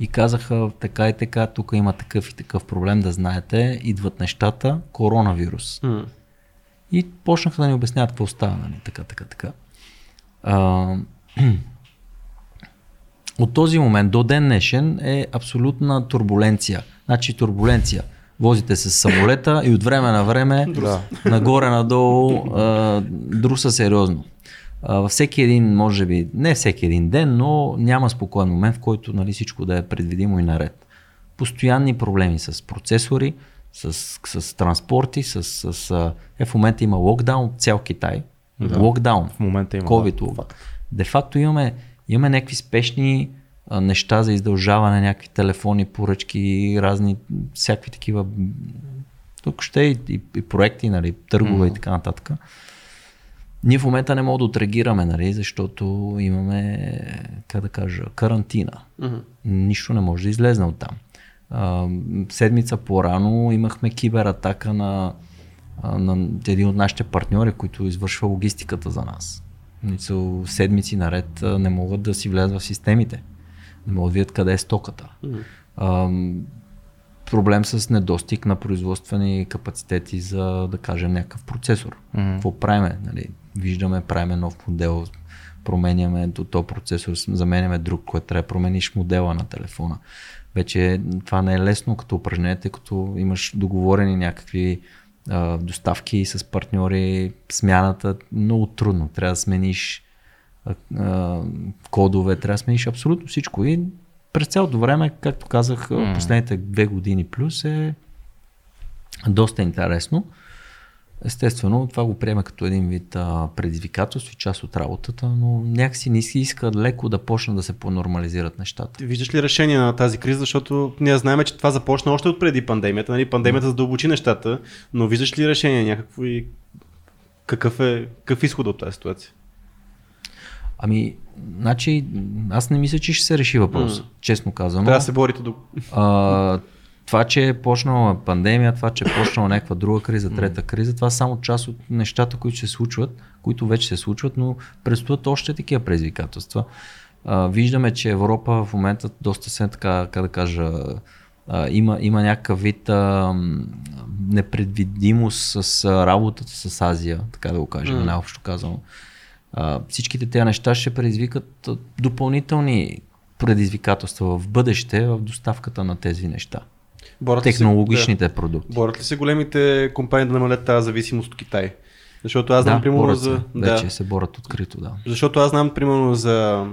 И казаха така и така, тук има такъв и такъв проблем, да знаете, идват нещата, коронавирус. М. И почнаха да ни обясняват какво става, нали, така, така, така. А, от този момент до ден днешен е абсолютна турбуленция. Значи турбуленция. Возите се с самолета и от време на време Да. нагоре-надолу а, друса сериозно. Във всеки един, може би, не всеки един ден, но няма спокоен момент, в който нали, всичко да е предвидимо и наред. Постоянни проблеми с процесори, с, с транспорти, с, с е, в момента има локдаун цял Китай. Да. Локдаун. В момента има. COVID да. Де факто имаме, имаме някакви спешни а, неща за издължаване, някакви телефони, поръчки, разни, всякакви такива. Тук ще и, и, и проекти, нали, търгове mm-hmm. и така нататък. Ние в момента не можем да отреагираме, нали, защото имаме, как да кажа, карантина. Мгм. Нищо не може да излезне от там. А, седмица по-рано имахме кибератака на, на един от нашите партньори, който извършва логистиката за нас. Седмици наред не могат да си влязат в системите. Не могат да видят къде е стоката. А, проблем с недостиг на производствени капацитети за, да кажем, някакъв процесор. Мгм. Какво правиме? Нали? Виждаме, правиме нов модел, променяме до този процесор, заменяме друг, който трябва да промениш модела на телефона. Вече това не е лесно като упражнение, тъй като имаш договорени някакви а, доставки с партньори, смяната много трудно. Трябва да смениш а, а, кодове, трябва да смениш абсолютно всичко. И през цялото време, както казах, mm. последните две години плюс е доста интересно. Естествено, това го приема като един вид а, предизвикателство и част от работата, но някакси не си иска леко да почнат да се понормализират нещата. Виждаш ли решение на тази криза, защото ние знаем, че това започна още от преди пандемията. Нали? Пандемията задълбочи нещата, но виждаш ли решение някакво и какъв е, какъв е изход от тази ситуация? Ами, значи, аз не мисля, че ще се реши въпрос, М. честно казано. Трябва да се борите до... А, това, че е почнала пандемия, това, че е почнала някаква друга криза, трета криза, това са само част от нещата, които се случват, които вече се случват, но предстоят още такива предизвикателства. А, виждаме, че Европа в момента доста се така, как да кажа, а, има, има някакъв вид а, непредвидимост с а, работата с Азия, така да го кажем, М. най-общо казано. А, всичките тези неща ще предизвикат допълнителни предизвикателства в бъдеще в доставката на тези неща. Борят ли се- Технологичните продукти. Да. Борят ли се големите компании да намалят тази зависимост от Китай? Защото аз знам, да, примерно, за... се. Вече се борят открито, да. Защото аз знам, примерно, за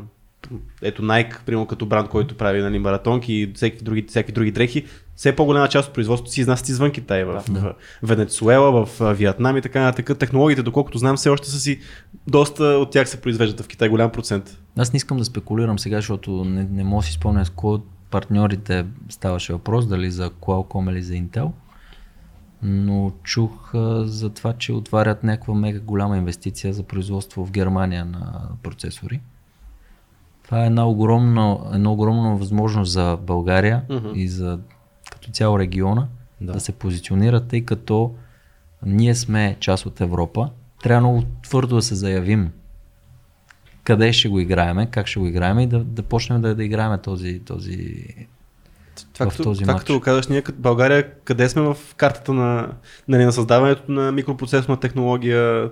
ето Nike, примерно като бранд, който прави нали, маратонки и всеки други, всеки други дрехи, все по-голяма част от производството си изнасят извън Китай, в, в Венецуела, в Виетнам и така нататък. Технологиите, доколкото знам, все още са си, доста от тях се произвеждат в Китай, голям процент. Аз не искам да спекулирам сега, защото не, не мога да си спомня с кой от партньорите ставаше въпрос, дали за Qualcomm или за Intel. Но чух а, за това, че отварят някаква мега голяма инвестиция за производство в Германия на процесори. Това е една огромна, една огромна възможност за България Мгм. и за като цяло региона Да. да. да се позиционира, тъй като ние сме част от Европа. Трябва много твърдо да се заявим къде ще го играеме, как ще го играем и да, да почнем да, да играем този, този Това, в като, този това матч. като казваш, ние като България, къде сме в картата на, нали, на създаването на микропроцесорна технология,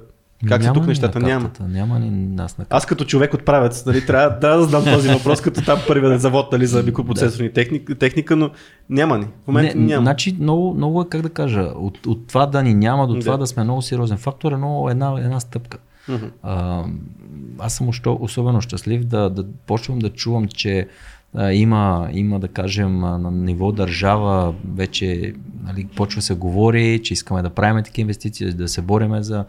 как са Няма тук ни нещата? на Няма. картата, Няма ни нас на Аз като човек от правец, нали, трябва, трябва да знам този въпрос, като там първият завод нали, за микропроцесорни техника, техника, но няма ни. В момента няма. Значи много, много е, как да кажа, от, от това да ни няма до това Да. да, сме много сериозен фактор е много една, една стъпка. А, аз съм още особено щастлив да, да почвам да чувам, че а, има, има, да кажем, на ниво държава вече нали, почва се говори, че искаме да правим такива инвестиции, да се бориме за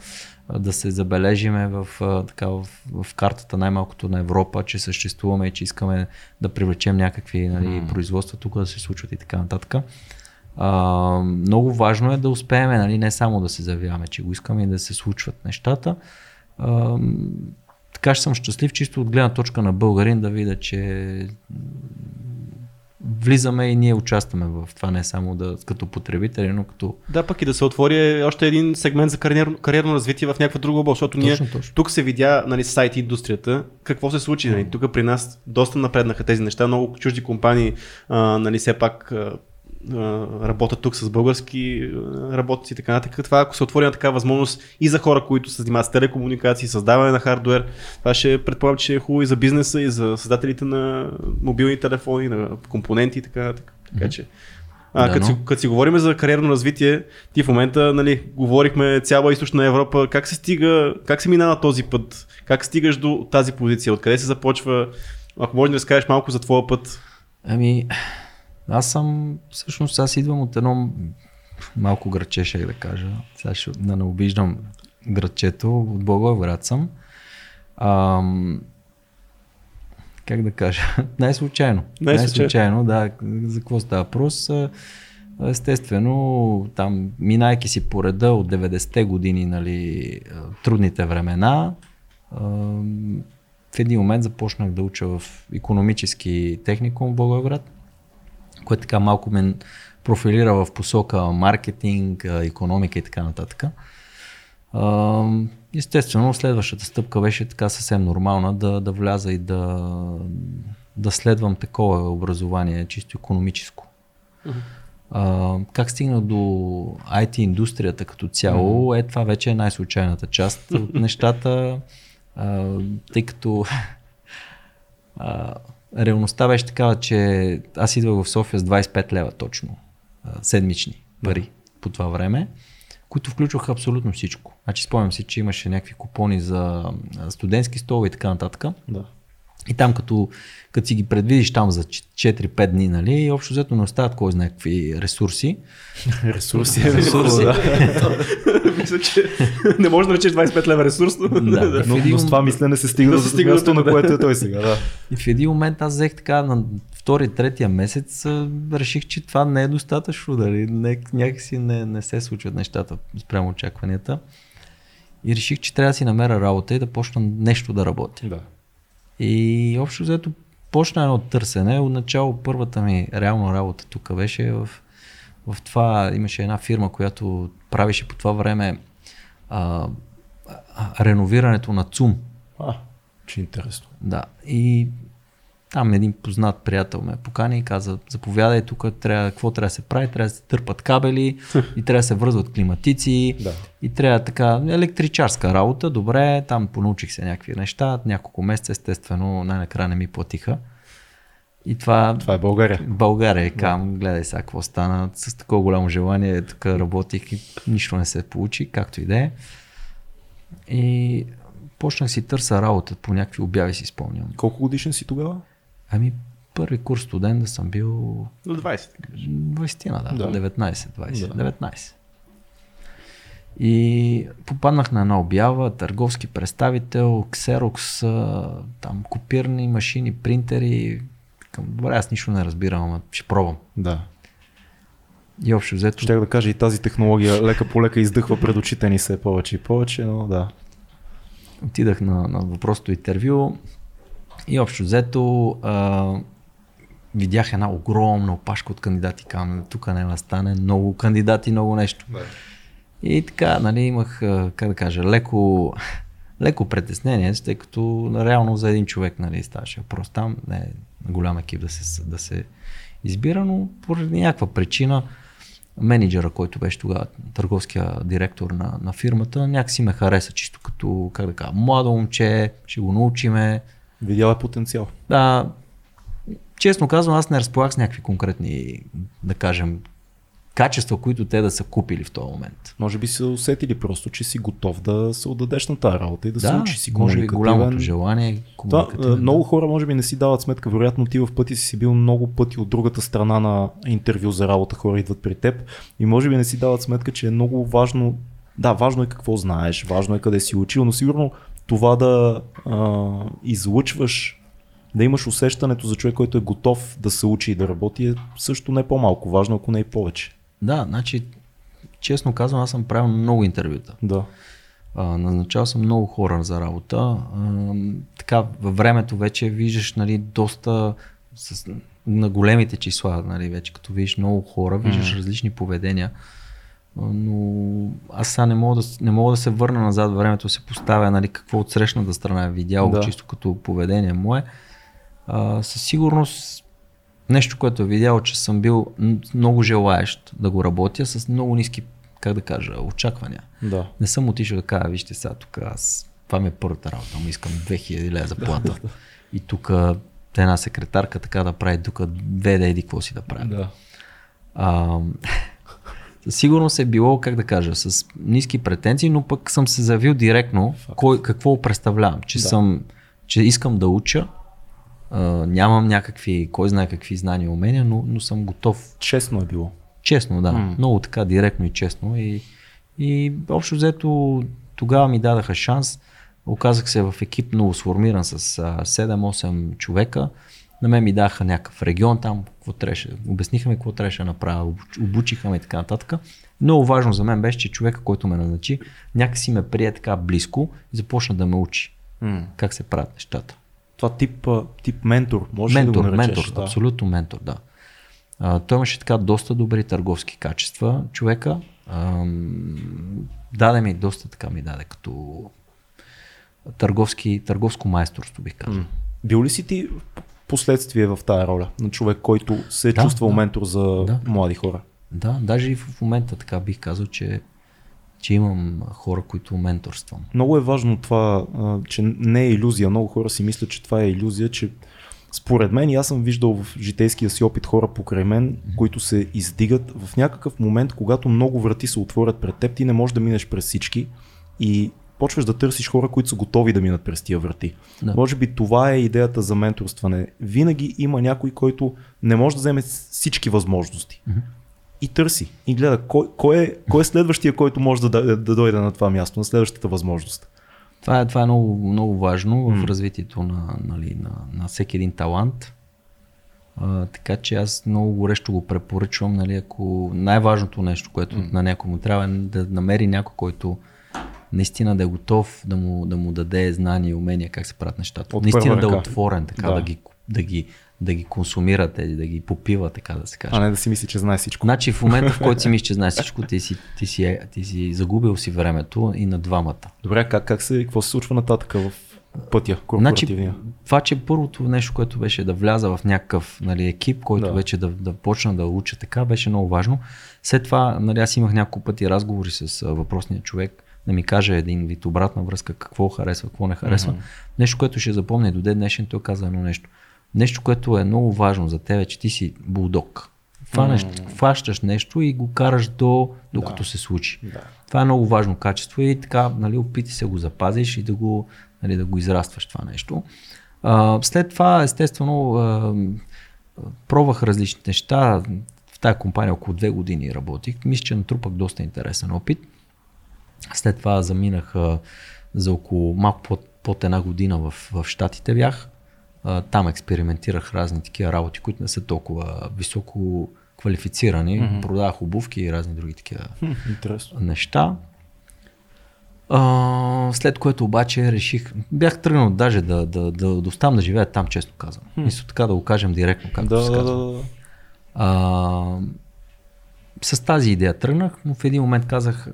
да се забележиме в, така, в, в картата най-малкото на Европа, че съществуваме и че искаме да привлечем някакви нали, производства тук да се случват и така нататък. А, много важно е да успеем нали, не само да се заявяваме, че го искаме и да се случват нещата. А, така ще съм щастлив чисто от гледна точка на българин да видя, че влизаме и ние участваме в това, не само да, като потребители, но като... Да, пък и да се отвори още един сегмент за кариерно, кариерно развитие в някаква друга област, защото ние Точно, точно. тук се видя нали, сайт индустрията, какво се случи. Нали, тук при нас доста напреднаха тези неща, много чужди компании а, нали, все пак а, работят тук с български работници и така нататък. Това ако се отвори на такава възможност и за хора, които се занимават с телекомуникации, създаване на хардвер, това ще предполагам, че е хубаво и за бизнеса, и за създателите на мобилни телефони, на компоненти и така нататък. Така че а, Да, като, си, като си говорим за кариерно развитие, ти в момента, нали, говорихме цяла източна Европа, как се стига, как се минава този път, как стигаш до тази позиция, откъде се започва, ако може да разкажеш малко за твоя път. Ами, аз съм, всъщност аз идвам от едно малко градче, ще да кажа. Сега ще, да не обиждам градчето, от Благоевград съм. Ам, как да кажа? Най-случайно. Най-случайно. Да. За какво става въпрос? Естествено, там, минайки си по реда от 90-те години, нали, трудните времена, в един момент започнах да уча в економически техникум в Благоевград, което така малко ме профилира в посока маркетинг, економика и така нататък. Естествено, следващата стъпка беше така съвсем нормална да, да вляза и да, да следвам такова образование, чисто економическо. А, как стигна до IT индустрията като цяло, е това вече е най-случайната част от нещата, а, тъй като а, реалността беше такава, че аз идвах в София с 25 лева точно, седмични пари по това време, които включваха абсолютно всичко. Значи спомням си, че имаше някакви купони за студентски столове и така нататък. Да. И там като, като си ги предвидиш там за 4-5 дни, нали, и общо взето не остават кой знае какви ресурси. Ресурси. Ресурси. Мисля, че не можеш да речеш 25 лева ресурс, но... Да. Но, един но с това мислене се стига Да се стига място, на да. което е той сега. Да. И в един момент аз взех така на втори, третия месец, реших, че това не е достатъчно, дали не, някакси не, не се случват нещата спрямо очакванията. И реших, че трябва да си намеря работа и да почна нещо да работя. да. И общо взето почна едно търсене. Отначало първата ми реална работа тук беше в, в това, имаше една фирма, която правеше по това време а, а, реновирането на ЦУМ. А, че интересно. Да. И там един познат приятел ме покани и каза, заповядай тук, трябва, какво трябва да се прави, трябва да се търпат кабели и трябва да се връзват климатици Да. и трябва така електричарска работа, добре, там понаучих се някакви неща, няколко месеца естествено най-накрая не ми платиха. И това, Това е България. България, кам, гледай сега какво стана, с такова голямо желание тук работих и нищо не се получи, както и да е. И почнах си търса работа по някакви обяви си спомням. Колко годишен си тогава? Ами първи курс студент да съм бил До 20. 20 да, Да. 19, 20, Да. 19. И попаднах на една обява, търговски представител, а, там копирни машини, принтери. Към, добре, аз нищо не разбирам, ама ще пробвам. Да. И общо взето, Щях да кажа и тази технология лека по лека издъхва пред очите ни се повече и повече, но да. отидах на, на въпросното интервю и общо взето а, видях една огромна опашка от кандидати. Казвам, тук няма да стане много кандидати, много нещо. И така, нали, имах, как да кажа, леко, леко притеснение, тъй като реално за един човек нали, ставаше въпрос там, не е голям екип да се, да се избира, но поради някаква причина менеджера, който беше тогава търговския директор на, на фирмата, някакси ме хареса чисто като, как да кажа, младо момче, ще го научиме. Видял е потенциал. Да, честно казвам, аз не разполагах с някакви конкретни, да кажем, качества, които те да са купили в този момент. Може би се усетили просто, че си готов да се отдадеш на тази работа и да, се Да, учиш си може би голямото желание. Това, а, комуникативен, много хора може би не си дават сметка, вероятно ти в пъти си си бил много пъти от другата страна на интервю за работа, хора идват при теб и може би не си дават сметка, че е много важно, да, важно е какво знаеш, важно е къде си учил, но сигурно това да а, излъчваш, да имаш усещането за човек, който е готов да се учи и да работи е също не по-малко важно, ако не и повече. Да, значи, честно казвам, аз съм правил много интервюта. Да. А, назначавал съм много хора за работа. А, така, във времето вече виждаш нали, доста с, на големите числа, нали, вече като видиш много хора, виждаш Мгм. различни поведения. Но аз сега не мога, да, не мога да се върна назад времето, се поставя нали, какво от срещната страна е видял, Да. чисто като поведение мое. А, със сигурност нещо, което е видял, че съм бил много желаещ да го работя с много ниски, как да кажа, очаквания. Да. Не съм отишъл да кажа, вижте сега тук аз, това ми е първата работа, му искам 2000 лева заплата. и тук една секретарка така да прави, тук две да еди какво си да прави. да. А, със сигурност е било, как да кажа, с ниски претенции, но пък съм се заявил директно кой, какво представлявам, че, Да. съм, че искам да уча, а, нямам някакви, кой знае какви знания и умения, но, но съм готов Честно е било. Честно, да. М. Много така директно и честно. И, и общо взето тогава ми дадаха шанс. Оказах се в екип много сформиран с а, 7-8 човека. На мен ми даха някакъв регион там, какво трябваше, обясниха ми какво трябваше да направя, обуч- обучиха ме и така нататък. Много важно за мен беше, че човека, който ме назначи, някакси ме прие така близко и започна да ме учи М. как се правят нещата. Това тип, а, тип ментор, може Ментор, да го наречеш? ментор, да. абсолютно ментор, да. А, той имаше така доста добри търговски качества, човека. Ам, даде ми, доста така ми даде, като търговски, търговско майсторство, бих казал. М. Бил ли си ти последствие в тая роля на човек, който се е Да, чувствал да. ментор за Да. млади хора? Да, даже и в момента така бих казал, че, че имам хора, които менторствам. Много е важно това, че не е иллюзия. Много хора си мислят, че това е иллюзия, че според мен, и аз съм виждал в житейския си опит хора покрай мен, които се издигат в някакъв момент, когато много врати се отворят пред теб, ти не можеш да минеш през всички и почваш да търсиш хора, които са готови да минат през тия врати. Да. Може би това е идеята за менторстване. Винаги има някой, който не може да вземе всички възможности. И търси. И гледа кой, кой, е, кой е следващия, който може да, да, да дойде на това място, на следващата възможност. Това е, това е много, много важно в М. развитието на, нали, на, на всеки един талант. А, така че аз много горещо го препоръчвам, нали, ако най-важното нещо, което на някой му трябва е да намери някой, който наистина да е готов да му, да му даде знания и умения как се правят нещата. От наистина да е отворен, така Да. да, ги, да, ги, да ги консумира тези, да ги попива, така да се каже. А не да си мисли, че знае всичко. Значи в момента, в който си мислиш, че знаеш всичко, ти си, ти си, ти си загубил си времето и на двамата. Добре, как, как се, какво се случва нататък в пътя, Значи, корпоративния? това, че първото нещо, което беше да вляза в някакъв нали, екип, който Да. вече да, да почна да уча така, беше много важно. След това, нали, аз имах няколко пъти разговори с въпросния човек, да ми каже един вид обратна връзка, какво харесва, какво не харесва. Мгм. Нещо, което ще запомня до ден днешен, той каза едно нещо. Нещо, което е много важно за теб, е, че ти си булдог. Фанеш, хващаш нещо и го караш до, докато Да. се случи. Да. Това е много важно качество и така, нали, опити се го запазиш и да го, нали, да го израстваш това нещо. А, след това, естествено, а, пробвах различни неща. В тази компания около две години работих. Мисля, че натрупах доста интересен опит. След това заминах а, за около малко под, под една година в, в Штатите бях. А, там експериментирах разни такива работи, които не са толкова високо квалифицирани. Mm-hmm. Продавах обувки и разни други такива Хм, интересно. неща. А, след което обаче реших, бях тръгнал даже да, да, да, да оставам да живея там, честно казвам. Мисля така да го кажем директно, както Да, се да, казва. да, да. А, с тази идея тръгнах, но в един момент казах,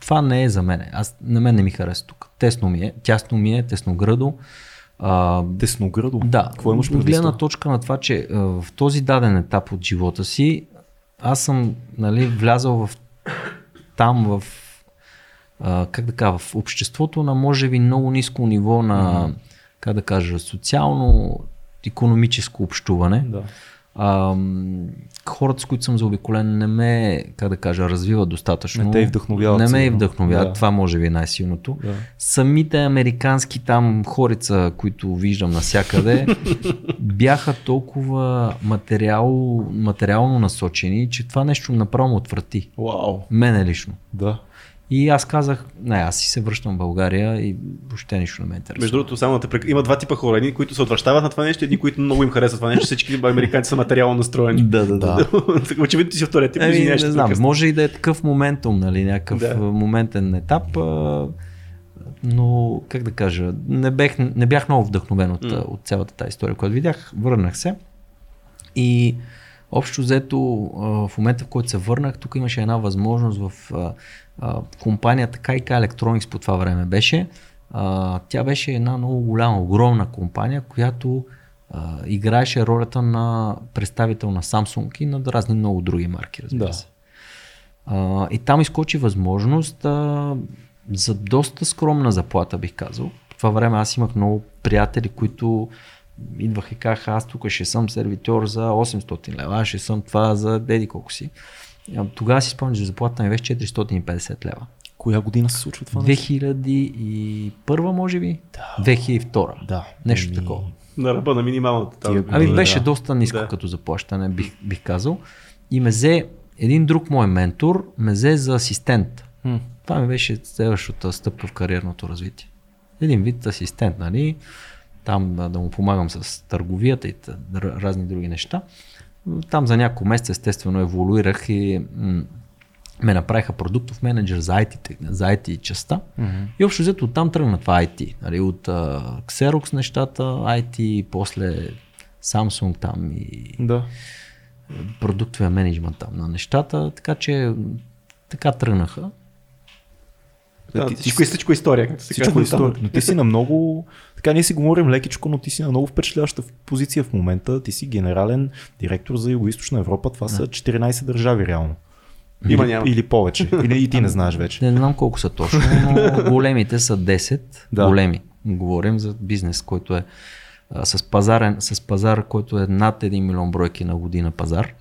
това не е за мен. Аз, на мен не ми харесва тук. Тесно ми е, тясно ми е, тесноградо. А, Тесноградо. да, Какво имаш предвид? гледна точка на това, че а, в този даден етап от живота си, аз съм нали, влязал в там в а, как да кажа, в обществото на може би много ниско ниво на, как да кажа, социално, економическо общуване. Да. А, хората, с които съм заобиколен, не ме, как да кажа, развиват достатъчно. Не те и вдъхновяват Не ме и вдъхновяват. Да. Това може би е най-силното. Да. Самите американски там хорица, които виждам навсякъде, бяха толкова материал, материално насочени, че това нещо направо отврати. Вау. Мене лично. Да. И аз казах, не, аз си се връщам в България и въобще нищо не ме интересува. Между другото, само да те прек... има два типа хора. Едни, които се отвръщават на това нещо, едни, които много им харесват това нещо. Всички американци са материално настроени. Да, да, да. Очевидно ти си втория тип. Еми, не знам, прекъсна. може и да е такъв моментум, нали, някакъв Да. моментен етап, а, но как да кажа, не бях, не бях много вдъхновен от, М. от цялата тази история, която видях, върнах се и общо взето в момента, в който се върнах, тук имаше една възможност в а, компанията KK Electronics по това време беше, а, тя беше една много голяма, огромна компания, която а, играеше ролята на представител на Samsung и на разни много други марки, разбира Да. се. А, и там изкочи възможност а, за доста скромна заплата, бих казал. По това време аз имах много приятели, които идваха и казаха, аз тук ще съм сервитьор за 800 лева, ще съм това за деди колко си. А, Тогава си спомням, че заплата ми беше 450 лева. Коя година се случва това? нещо? 2001 може би? Да. 2002. Да. Нещо Еми, такова. На ръба на минималната. тази. Ами Да. беше доста ниско Да. като заплащане, бих, бих казал. И ме взе един друг мой ментор, ме взе за асистент. Хм. Това ми беше следващата стъпка в кариерното развитие. Един вид асистент, нали? Там а, да му помагам с търговията и т- р- разни други неща. Там за няколко месеца естествено еволюирах и м- ме направиха продуктов менеджер за IT, за IT частта. Мгм. И общо взето оттам тръгна това IT. Нали, от а, Xerox нещата, IT, после Samsung там и Да. продуктовия менеджмент там на нещата, така че така тръгнаха. Да, ти- ти всичко, и всичко история, както се Всичко казва. е история. Но ти си на много... Така ние си говорим лекичко, но ти си на много впечатляваща позиция в момента. Ти си генерален директор за Юго-Источна Европа. Това са 14 държави реално. Има, или, няма. или повече. Или и ти не знаеш вече. Не знам колко са точно, но големите са 10. Да. Големи. Говорим за бизнес, който е а, с, пазарен, с пазар, който е над 1 милион бройки на година пазар.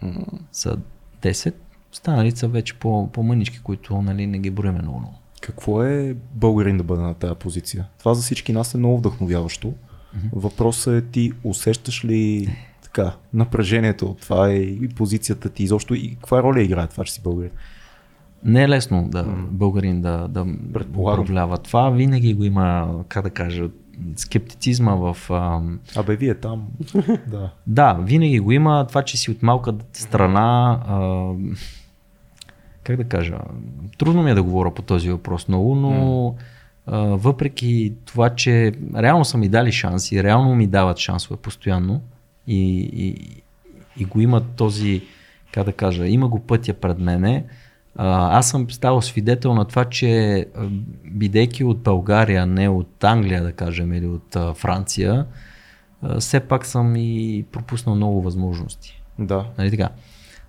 Са 10. Останалите са вече по, по-мънички, които нали, не ги броиме много. много. Какво е българин да бъде на тази позиция? Това за всички нас е много вдъхновяващо. Въпросът е ти усещаш ли така, напрежението от това е и позицията ти изобщо и каква роля играе това, че си българин? Не е лесно да българин да, да управлява това. Винаги го има, как да кажа, скептицизма в... ам, Абе, вие там. да. Да, винаги го има това, че си от малка страна. А, как да кажа, трудно ми е да говоря по този въпрос много, но а, въпреки това, че реално са ми дали шанси, реално ми дават шансове постоянно и, и, и го има този, как да кажа, има го пътя пред мене, а, аз съм ставал свидетел на това, че бидейки от България, не от Англия, да кажем, или от а, Франция, а, все пак съм и пропуснал много възможности. Да. Нали така?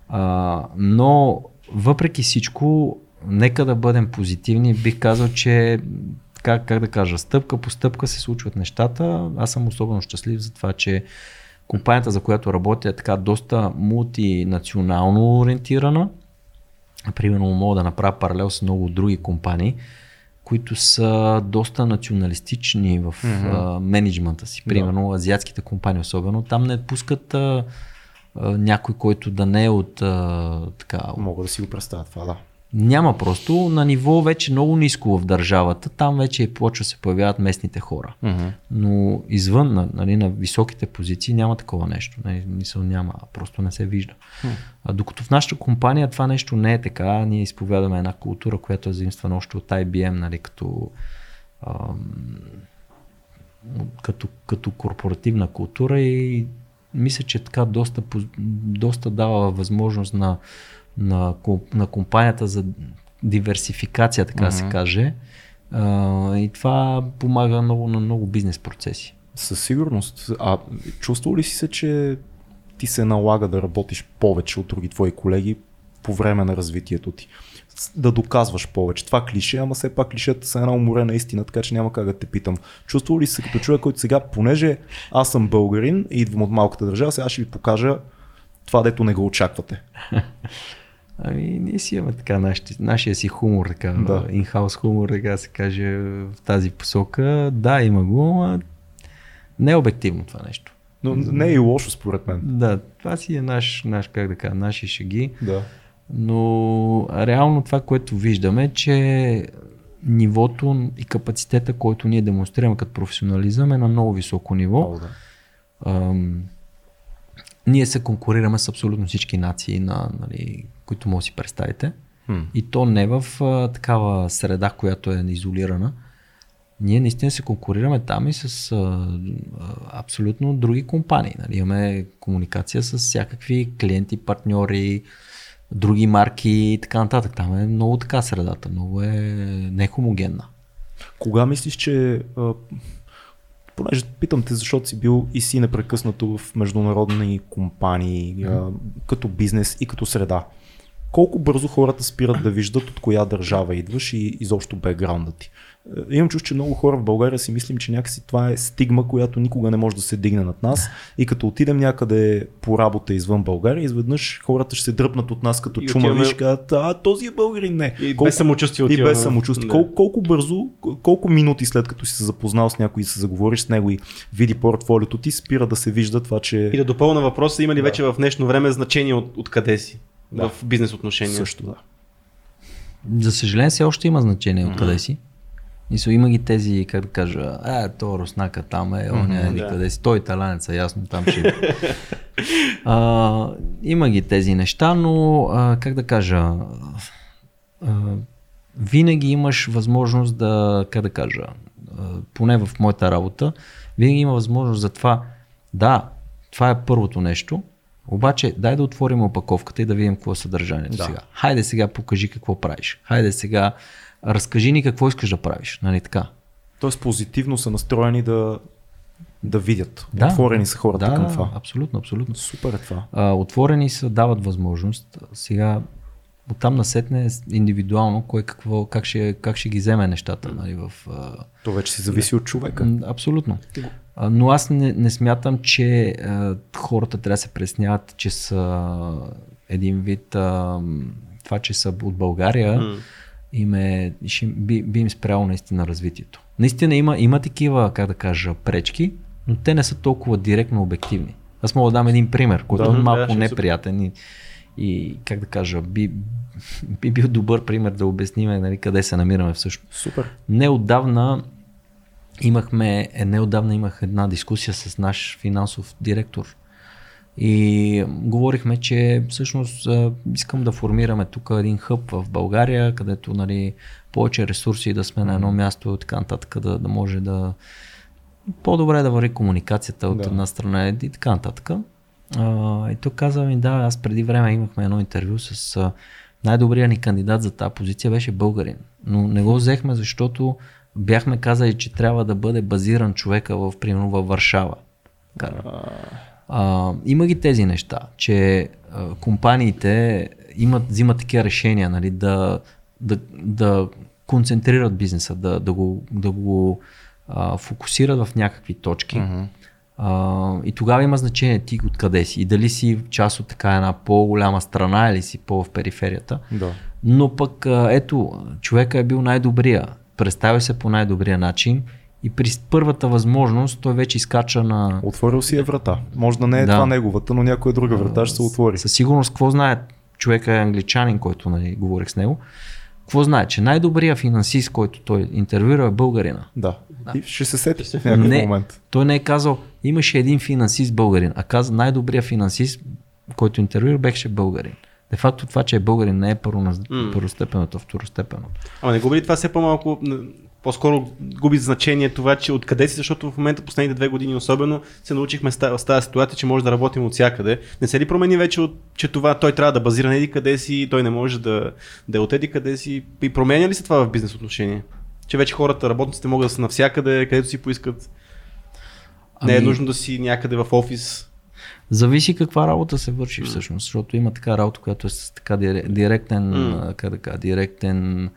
А, но въпреки всичко, нека да бъдем позитивни. Бих казал, че как, как да кажа, стъпка по стъпка се случват нещата. Аз съм особено щастлив за това, че компанията, за която работя, е така доста мултинационално ориентирана. Примерно мога да направя паралел с много други компании, които са доста националистични в mm-hmm. менеджмента си. Примерно азиатските компании особено. Там не пускат а, а, някой, който да не е от а, така, Мога да си го представя това, да. няма просто на ниво вече много ниско в държавата. Там вече почва да се появяват местните хора. Мгм. Но извън на, нали, на високите позиции няма такова нещо. Нали, мисъл няма, просто не се вижда. А, докато в нашата компания това нещо не е така, ние изповядаме една култура, която е заимствана още от IBM, нали, като, ам, като, като корпоративна култура и мисля, че така доста, доста дава възможност на, на, на компанията за диверсификация, така да се каже. А, и това помага много на много бизнес процеси. Със сигурност. А чувствал ли си се, че ти се налага да работиш повече от други твои колеги по време на развитието ти? Да доказваш повече. Това клише, ама все пак клишета са една уморена истина, така че няма как да те питам. Чувствал ли се като човек, който сега, понеже аз съм българин и идвам от малката държава, сега ще ви покажа това, дето не го очаквате. Ами, ние си имаме така нашите, нашия си хумор, така, Да. инхаус хумор, така се каже, в тази посока. Да, има го, а не е обективно това нещо. Но не е и лошо според мен. Да, това си е наш, наш как да кажа, наши шеги, Да. Но реално това, което виждаме, е, че нивото и капацитета, който ние демонстрираме като професионализъм е на много високо ниво. Много да. Ам, ние се конкурираме с абсолютно всички нации, на, нали, които може да си представите. Хм. И то не в а, такава среда, която е изолирана. Ние наистина се конкурираме там и с а, абсолютно други компании. Нали? Имаме комуникация с всякакви клиенти, партньори, други марки и така нататък. Там е много така средата, много е нехомогенна. Кога мислиш, че понеже питам те, защото си бил и си непрекъснато в международни компании, като бизнес и като среда. Колко бързо хората спират да виждат от коя държава идваш и изобщо бекграунда ти? Е, Имам чувство, че много хора в България си мислим, че някакси това е стигма, която никога не може да се дигне над нас. И като отидем някъде по работа извън България, изведнъж хората ще се дръпнат от нас като И чума отиваме- и ще кажат, а този е българин, не. И без самочувствие И отиваме. без самочувствие. Да. Колко, колко бързо, колко минути след като си се запознал с някой и се заговориш с него и види портфолиото ти, спира да се вижда това, че И да допълна въпроса, има ли Да. вече в днешно време значение от, от къде си? Да. В бизнес отношения. също да. За съжаление, все още има значение откъде си. Мисля, има ги тези, как да кажа, а, то руснака там е, он е, да. къде си, той италянеца, ясно, там ще... а, има ги тези неща, но, а, как да кажа, а, винаги имаш възможност да, как да кажа, а, поне в моята работа, винаги има възможност за това, да, това е първото нещо, обаче дай да отворим опаковката и да видим какво е съдържанието Да. сега. Хайде сега покажи какво правиш. Хайде сега разкажи ни какво искаш да правиш. Нали така? Тоест позитивно са настроени да, да видят. Да. Отворени са хората да, към да, това. абсолютно, абсолютно. Супер е това. А, отворени са, дават възможност. Сега оттам насетне индивидуално кой какво, как ще, как ще ги вземе нещата. Нали, в, То вече си зависи от човека. Абсолютно. Но аз не, не смятам, че а, хората трябва да се пресняват, че са един вид а, това, че са от България М. им е, ще, би, би им спряло наистина развитието. Наистина има, има такива, как да кажа, пречки, но те не са толкова директно обективни. Аз мога да дам един пример, който Да, е да, малко супер. неприятен и, и, как да кажа, би, би бил добър пример да обясним нали, къде се намираме всъщност. Супер. Неотдавна имахме, е, неотдавна имах една дискусия с наш финансов директор. И говорихме, че всъщност а, искам да формираме тук един хъб в България, където нали, повече ресурси да сме на едно място и така нататък, да, да може да по-добре да върви комуникацията от Да. една страна и така нататък. А, и той каза ми, да, аз преди време имахме едно интервю с а, най-добрият ни кандидат за тази позиция беше българин. Но не го взехме, защото бяхме казали, че трябва да бъде базиран човека в, примерно, във Варшава. А, има ги тези неща, че а, компаниите имат, взимат такива решения, нали, да, да, да концентрират бизнеса, да, да го, да го а, фокусират в някакви точки. А, и тогава има значение ти откъде си и дали си част от така една по-голяма страна или си по-в периферията. Да. Но пък а, ето, човека е бил най-добрия, представя се по най-добрия начин и при първата възможност той вече изкача на... Отворил си е врата. Може да не е Да. това неговата, но някоя друга врата ще се отвори. Със сигурност, какво знае човека е англичанин, който нали, говорих с него. Какво знае, че най-добрият финансист, който той интервюира е българина. Да. И ще се сети в някакъв Не, момент. той не е казал, имаше един финансист българин, а каза най-добрият финансист, който интервюира, беше българин. Де факто това, че е българин, не е първо, първостепенното, а второстепенното. Ама не губи ли това все по-малко, по-скоро губи значение това, че откъде си, защото в момента последните две години особено се научихме с та- с тази ситуация, че може да работим от всякъде. Не се ли промени вече, от, че това той трябва да базира на еди къде си, той не може да, да е от еди къде си. И променя ли се това в бизнес отношение? Че вече хората, работниците могат да са навсякъде, където си поискат. Не е Ами- нужно да си някъде в офис. Зависи каква работа се върши всъщност, защото има така работа, която е с така дире- директен, а, как да кажа, директен,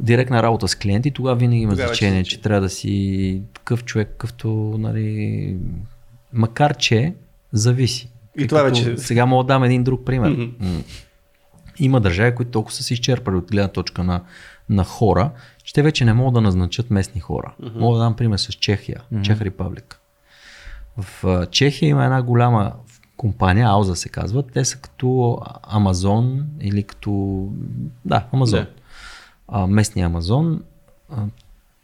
директна работа с клиенти, тогава винаги има Тогава значение, че трябва да си такъв човек, какъвто, нали, макар че зависи. И това Като- вече- Сега мога да дам един друг пример. М. Има държави, които толкова са се изчерпали от гледна точка на, на хора, че те вече не могат да назначат местни хора. Мога да дам пример с Чехия, Чех Република. В Чехия има една голяма компания, Ауза се казва. Те са като Амазон или като... Да, Амазон. Да. А, местния Амазон. А,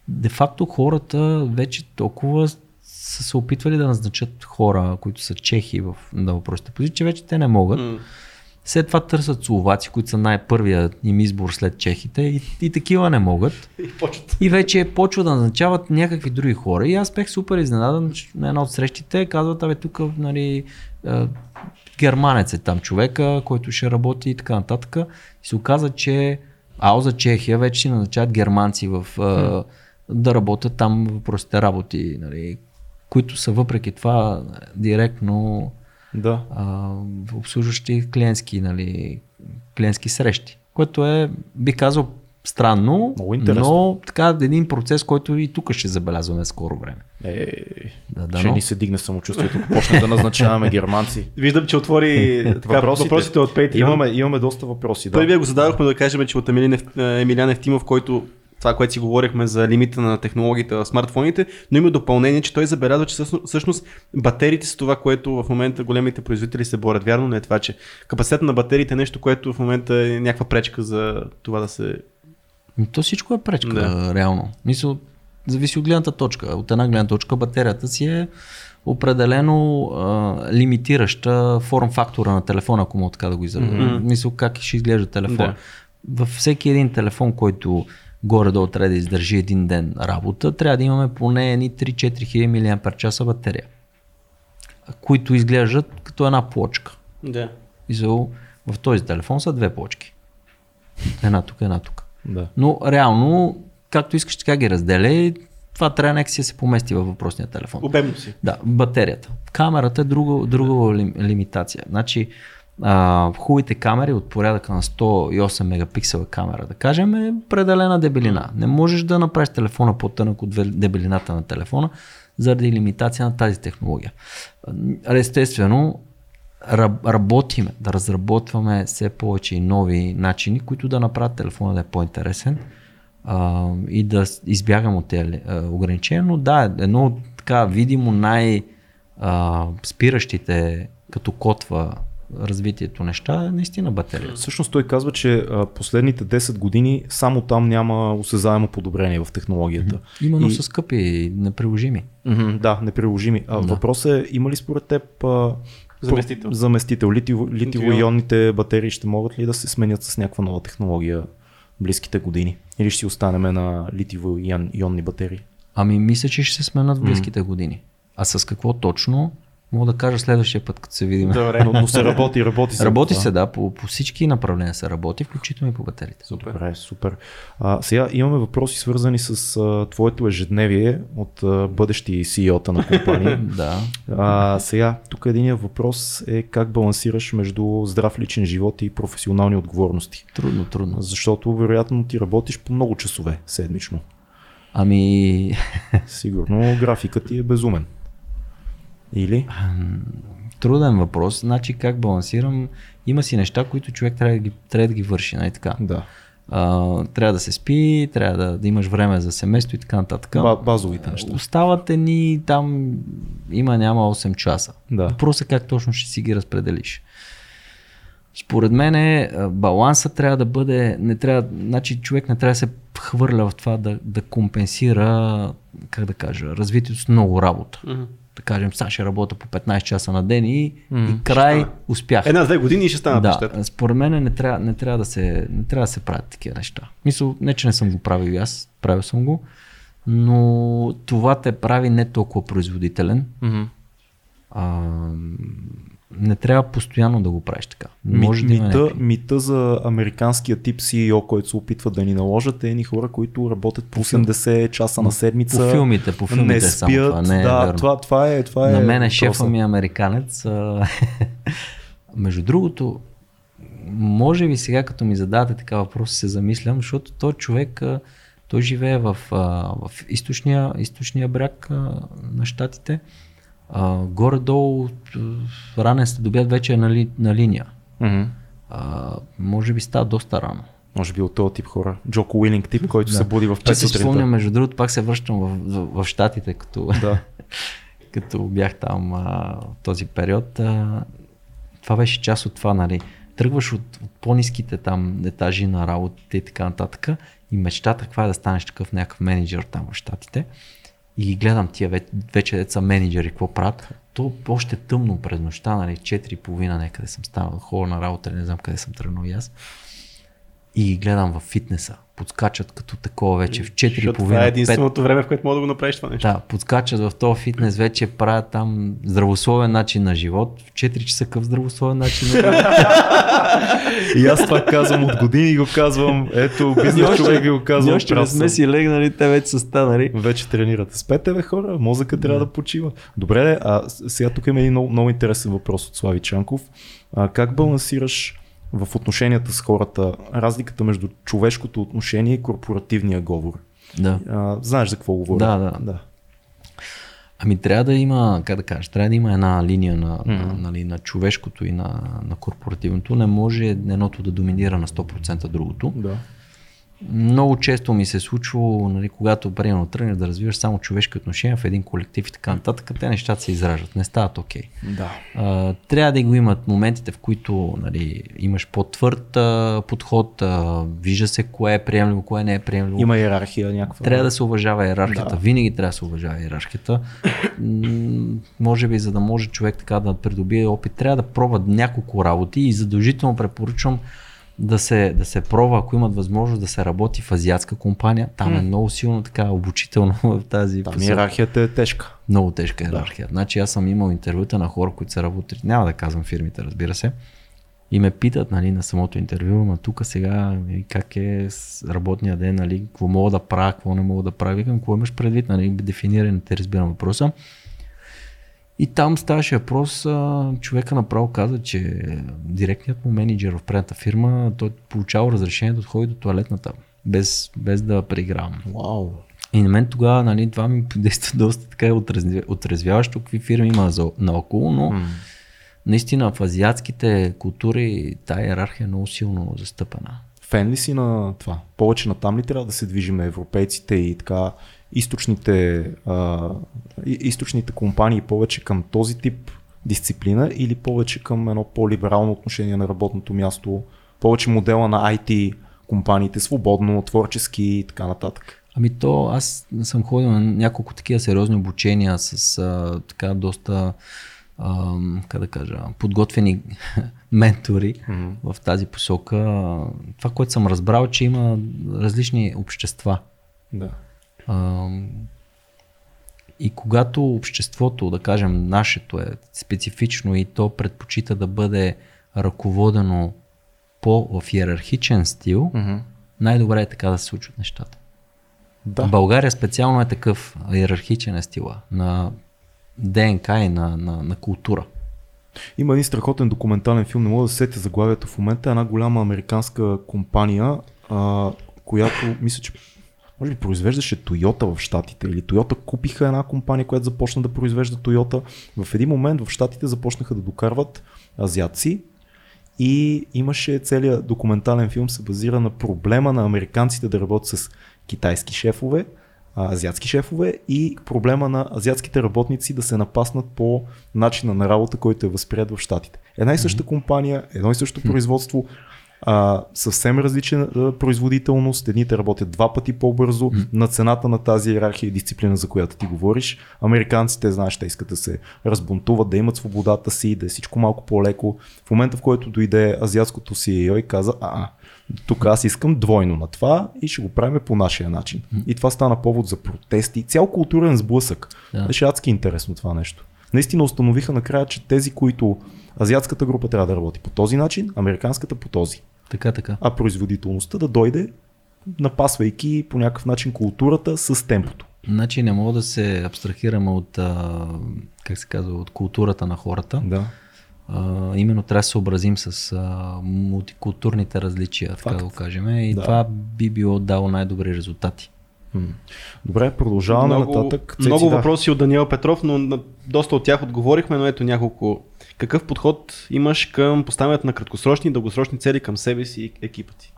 де факто хората вече толкова са се опитвали да назначат хора, които са чехи в, на въпросите позиции, че вече те не могат. М. След това търсят словаци, които са най-първият им избор след чехите и, и такива не могат. И почват. И вече почва да назначават някакви други хора. И аз бех супер изненадан, на една от срещите казват, абе тук нали, е, германец е там човека, който ще работи и така нататък. И се оказа, че АО за Чехия вече си назначават германци в, е, да работят там въпросите работи, нали, които са въпреки това директно Да. а, обслужващи клиентски, нали, клиентски срещи. Което е, би казал, странно, Много интересно. но така един процес, който и тук ще забелязваме скоро време. Е, Да, да, ще но... ни се дигне самочувствието, ако почнем да назначаваме германци. Виждам, че отвори така, въпросите. въпросите от Patreon. Имаме, имаме доста въпроси. Да. Първия го зададохме да кажем, че от е, Емилян Евтимов, който това, което си говорихме за лимита на технологиите в смартфоните, но има допълнение, че той забелязва, че всъщност- батериите са това, което в момента големите производители се борят. Вярно не е това, че капацитета на батериите е нещо, което в момента е някаква пречка за това да се... Ами То всичко е пречка, да. реално. Мисъл, зависи от гледната точка. От една гледна точка батерията си е определено а, лимитираща форм фактора на телефона, ако мога така да го изразя. Mm-hmm. Мисъл как ще изглежда телефон. Да. Във всеки един телефон, който горе-долу трябва да издържи един ден работа, трябва да имаме поне едни 3-4 хиляди мАч батерия, които изглеждат като една плочка. Да. Мисъл, в този телефон са две плочки. Една тук, една тук. Да. Но реално, както искаш, така ги разделя. Това трябва някак си да се помести във въпросния телефон. Обемно си. Да, батерията. Камерата е друга, друга лим, лимитация. Значи, хубавите камери от порядъка на 108 мегапиксела камера, да кажем, е определена дебелина. Не можеш да направиш телефона по-тънък от дебелината на телефона, заради лимитация на тази технология. Естествено, раб- работиме, да разработваме все повече и нови начини, които да направят телефона да е по-интересен а, и да избягам от тези ограничения, но да, едно от така видимо най а, спиращите като котва развитието неща е наистина батерия. Всъщност той казва, че последните 10 години само там няма осезаемо подобрение в технологията. Именно И- са скъпи и неприложими. Мгм, Да, неприложими. А, Да. Въпросът е, има ли според теб а, Заместител. Заместител. Литиво, Литиво- литиво-ионните батерии ще могат ли да се сменят с някаква нова технология близките години? Или ще си останеме на литиво-ионни батерии? Ами мисля, че ще се сменят в близките години. А с какво точно, мога да кажа следващия път, като се видим. Добре. Но, но се работи, работи се. Работи това. се, да, по, по всички направления се работи, включително и по батериите. Супер. Добре, супер. А, сега имаме въпроси свързани с а, твоето ежедневие от а, бъдещи CEO-та на компании. Да. А, сега, тук единият въпрос е как балансираш между здрав личен живот и професионални отговорности. Трудно, трудно. Защото вероятно ти работиш по много часове седмично. Ами, Сигурно графикът ти е безумен. Или? труден въпрос. Значи как балансирам? Има си неща, които човек трябва да ги, трябва да ги върши, нали така? Да. А, трябва да се спи, трябва да, да имаш време за семейство и така нататък. Ба- базовите неща. Остават ни там, има няма 8 часа. Да. Въпросът е как точно ще си ги разпределиш. Според мен е, а, баланса трябва да бъде, не трябва, значи човек не трябва да се хвърля в това да, да компенсира, как да кажа, развитието с много работа. Мгм. Да кажем, сега ще работя по 15 часа на ден и, Мгм. и край успях. Една-две години и ще станат Да, нещата. според мен не трябва, не, трябва да се, не трябва да се правят такива неща. Мисъл, не че не съм го правил и аз, правил съм го, но това те прави не толкова производителен. Мгм. А, не трябва постоянно да го правиш така. Ми, Може да има мита, някакви- мита за американския тип CEO, който се опитват да ни наложат, е едни хора, които работят по 80 часа на седмица. По филмите, по филмите не е само спят. това, не е да, верно. това, това е. Това е На мен е шефа ми е американец. Между другото, може би сега като ми зададете така въпрос се замислям, защото той човек, той живее в, в източния, източния бряг на щатите. А, горе-долу ранен сте добят вече е на, ли, на линия. Мгм. А, може би става доста рано. Може би от този тип хора. Джоко Уилинг тип, който се буди в 5 Че си сутринта. спомням, между другото, пак се връщам в, в, в щатите, като, Да. като бях там а, в този период, а, това беше част от това, нали. Тръгваш от, от по-низките там етажи на работите и така нататък и мечтата каква е да станеш такъв някакъв менеджер там в щатите и ги гледам тия вече, вече деца менеджери, какво правят. То още тъмно през нощта, нали, 4.30 някъде съм станал, хора на работа, не знам къде съм тръгнал и аз. И ги гледам в фитнеса, подскачат като такова вече в 4.30. Защото това е 5. единственото време, в което мога да го направиш това нещо. Да, подскачат в този фитнес, вече правят там здравословен начин на живот. В 4 часа къв здравословен начин на живот. И аз това казвам от години го казвам. Ето, бизнес човек ви го казвам. Още не сме си легнали, те вече са станали. Вече тренирате. Спете, бе, хора. Мозъка трябва да, почива. Добре, а сега тук има един много, много интересен въпрос от Слави Чанков. А, как балансираш в отношенията с хората разликата между човешкото отношение и корпоративния говор? Да. А, знаеш за какво говоря? Да, да. да. Ами трябва да има, как да кажа, трябва да има една линия на, на, нали, на човешкото и на, на корпоративното. Не може едното да доминира на 100% другото. да. Много често ми се е случвало, нали, когато примерно тръгнеш да развиваш само човешки отношения в един колектив и така нататък, те нещата се изражат, не стават окей. Да. А, трябва да го имат моментите, в които нали, имаш по-твърд а, подход, а, вижда се кое е приемливо, кое не е приемливо. Има иерархия някаква. Трябва да се уважава иерархията. Да. Винаги трябва да се уважава иерархията. Може би, за да може човек така да придобие опит, трябва да пробва няколко работи и задължително препоръчвам да се, да се пробва, ако имат възможност да се работи в азиатска компания. Там е много силно така обучително в тази Там иерархията е тежка. Много тежка иерархия. Да. Значи аз съм имал интервюта на хора, които са работили, няма да казвам фирмите, разбира се, и ме питат нали, на самото интервю, ама тук сега нали, как е работния ден, нали, какво мога да правя, какво не мога да правя, викам, какво имаш предвид, нали, дефинирай, не те разбирам въпроса. И там ставаше въпрос, човека направо каза, че директният му менеджер в предната фирма, той получава разрешение да отходи до туалетната, без, без да преигравам. Вау. И на мен тогава нали, това ми действа доста така отрезвя- отрезвяващо, какви фирми има за, наоколо, но М. наистина в азиатските култури тая иерархия е много силно застъпена. Фен ли си на това? Повече на там ли трябва да се движиме европейците и така източните, а, източните компании повече към този тип дисциплина или повече към едно по-либерално отношение на работното място, повече модела на IT компаниите, свободно, творчески и така нататък. Ами то, аз съм ходил на няколко такива сериозни обучения с а, така доста ам, как да кажа, подготвени ментори Мгм. в тази посока. Това, което съм разбрал, че има различни общества. Да. Ам, И когато обществото, да кажем нашето е специфично и то предпочита да бъде ръководено по в иерархичен стил, Мгм. най-добре е така да се случват нещата. Да. България специално е такъв иерархичен е стила на ДНК и на, на, на култура. Има един страхотен документален филм, не мога да се сетя заглавието в момента, една голяма американска компания, а, която мисля, че може би произвеждаше Toyota в Штатите или Toyota купиха една компания, която започна да произвежда Toyota. В един момент в Штатите започнаха да докарват азиатци и имаше целият документален филм се базира на проблема на американците да работят с китайски шефове, азиатски шефове и проблема на азиатските работници да се напаснат по начина на работа, който е възприят в Штатите. Една и съща компания, едно и също производство, а, съвсем различна производителност. Едните работят два пъти по-бързо на цената на тази иерархия и дисциплина, за която ти говориш. Американците, знаеш, те искат да се разбунтуват, да имат свободата си, да е всичко малко по-леко. В момента, в който дойде азиатското CEO и каза, а, тук аз искам двойно на това и ще го правим по нашия начин. И това стана повод за протести, цял културен сблъсък. Беше адски интересно това нещо. Наистина установиха накрая, че тези, които азиатската група трябва да работи по този начин, американската по този. Така, така. А производителността да дойде, напасвайки по някакъв начин културата с темпото. Значи не мога да се абстрахираме от, а, как се казва, от културата на хората. Да. А, именно трябва да се съобразим с а, мултикултурните различия, така Факт. да го кажем. И Да. това би било дало най-добри резултати. Добре, продължаваме много, нататък. Цеци, много да. въпроси от Даниел Петров, но на доста от тях отговорихме, но ето няколко. Какъв подход имаш към поставянето на краткосрочни и дългосрочни цели към себе си и екипа ти?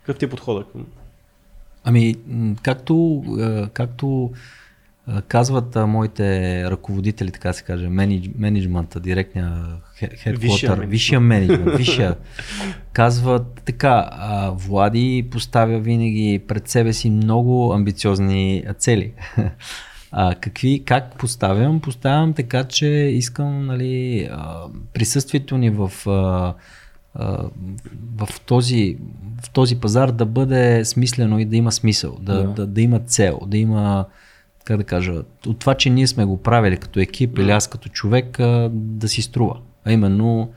Какъв ти е подходът към? Ами, както, а, както а, казват моите ръководители, така се каже, менедж, менеджмента, директния хедквотър, менеджмент. висшия менеджмент, висшия, казват така, Влади поставя винаги пред себе си много амбициозни цели. А, какви, как поставям? Поставям така, че искам нали, присъствието ни в, а, в, този, в този пазар да бъде смислено и да има смисъл, да, Да. да. да, има цел, да има, как да кажа, от това, че ние сме го правили като екип или аз като човек, да си струва. А именно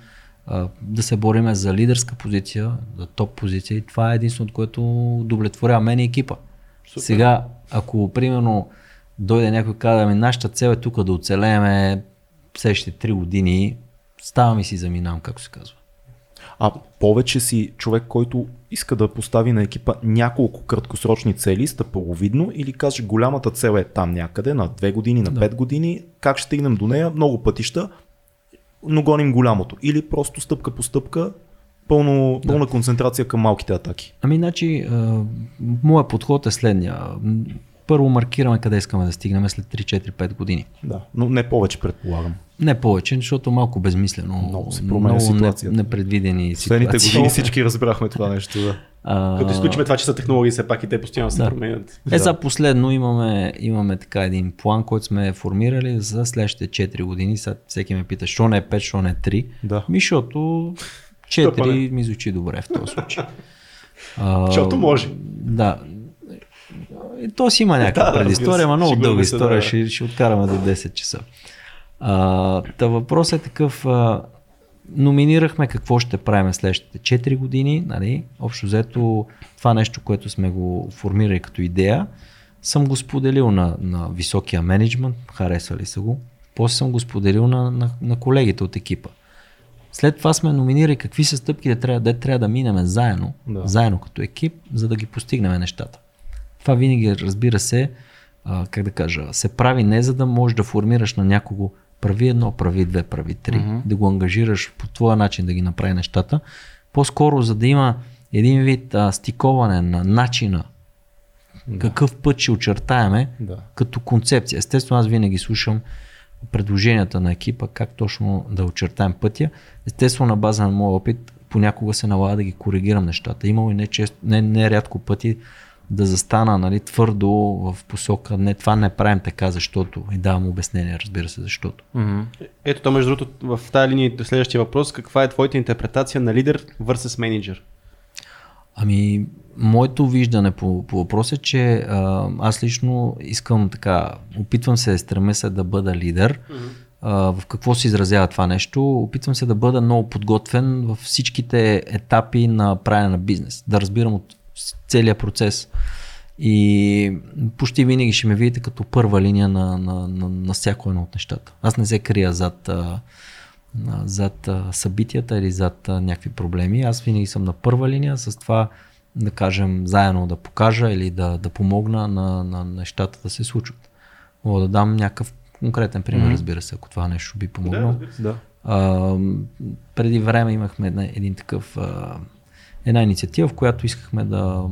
да се бориме за лидерска позиция, за топ позиция и това е единственото, което удовлетворява мен и екипа. Супер. Сега, ако примерно дойде някой и каже, ами нашата цел е тук да оцелееме следващите 3 години, ставам и си заминавам, както се казва. А повече си човек, който иска да постави на екипа няколко краткосрочни цели, стъпаловидно или каже голямата цел е там някъде, на 2 години, на Да. 5 години, как ще стигнем до нея, много пътища, но гоним голямото. Или просто стъпка по стъпка, пълно, пълна концентрация към малките атаки. Ами, значи, моят подход е следния. Първо маркираме къде искаме да стигнем след 3-4-5 години. Да, но не повече предполагам. Не повече, защото малко безмислено. Много се променя много ситуацията. Не, непредвидени Последните ситуации. години всички разбрахме това нещо. Да. А, Като изключим това, че са технологии, все пак и те постоянно се Да. променят. Е, за последно имаме, имаме така един план, който сме формирали за следващите 4 години. Сега всеки ме пита, що не е 5, що не е 3. Да. Ми, защото Що па 4 ми звучи добре в този случай. А, Защото може. Да. То си има някаква Да, предистория, ама много дълга история, да. ще, ще откараме до 10 часа. А, та въпрос е такъв, а, номинирахме какво ще правим следващите 4 години, нали? общо взето това нещо, което сме го формирали като идея, съм го споделил на, на високия менеджмент, харесвали са го, после съм го споделил на, на, на колегите от екипа. След това сме номинирали какви са стъпките, трябва, да трябва да минем заедно, Да. заедно като екип, за да ги постигнем нещата. Това винаги, разбира се, а, как да кажа, се прави не за да можеш да формираш на някого прави едно, прави две, прави три, Мгм. да го ангажираш по твоя начин да ги направи нещата. По-скоро, за да има един вид а, стиковане на начина, какъв път ще очертаеме Да. като концепция. Естествено, аз винаги слушам предложенията на екипа, как точно да очертаем пътя. Естествено, на база на моя опит, понякога се налага да ги коригирам нещата. Имало и не, често, не, не рядко пъти да застана нали, твърдо в посока, не, това не правим така, защото. И давам обяснение, разбира се, защото. Mm-hmm. Ето то, между другото, в тази линия следващия въпрос, каква е твоята интерпретация на лидер versus менеджер? Ами, моето виждане по, по въпрос е, че а, аз лично искам така, опитвам се, стремя се да бъда лидер. Mm-hmm. А, в какво се изразява това нещо? Опитвам се да бъда много подготвен във всичките етапи на правене на бизнес. Да разбирам от целият процес. И почти винаги ще ме видите като първа линия на, на, на, на всяко едно от нещата. Аз не се крия зад, зад събитията или зад някакви проблеми. Аз винаги съм на първа линия с това да кажем заедно да покажа или да, да помогна на, на нещата да се случват. Мога да дам някакъв конкретен пример, mm-hmm. разбира се, ако това нещо би помогнало. Да, да. А, преди време имахме един такъв а, една инициатива, в която искахме да,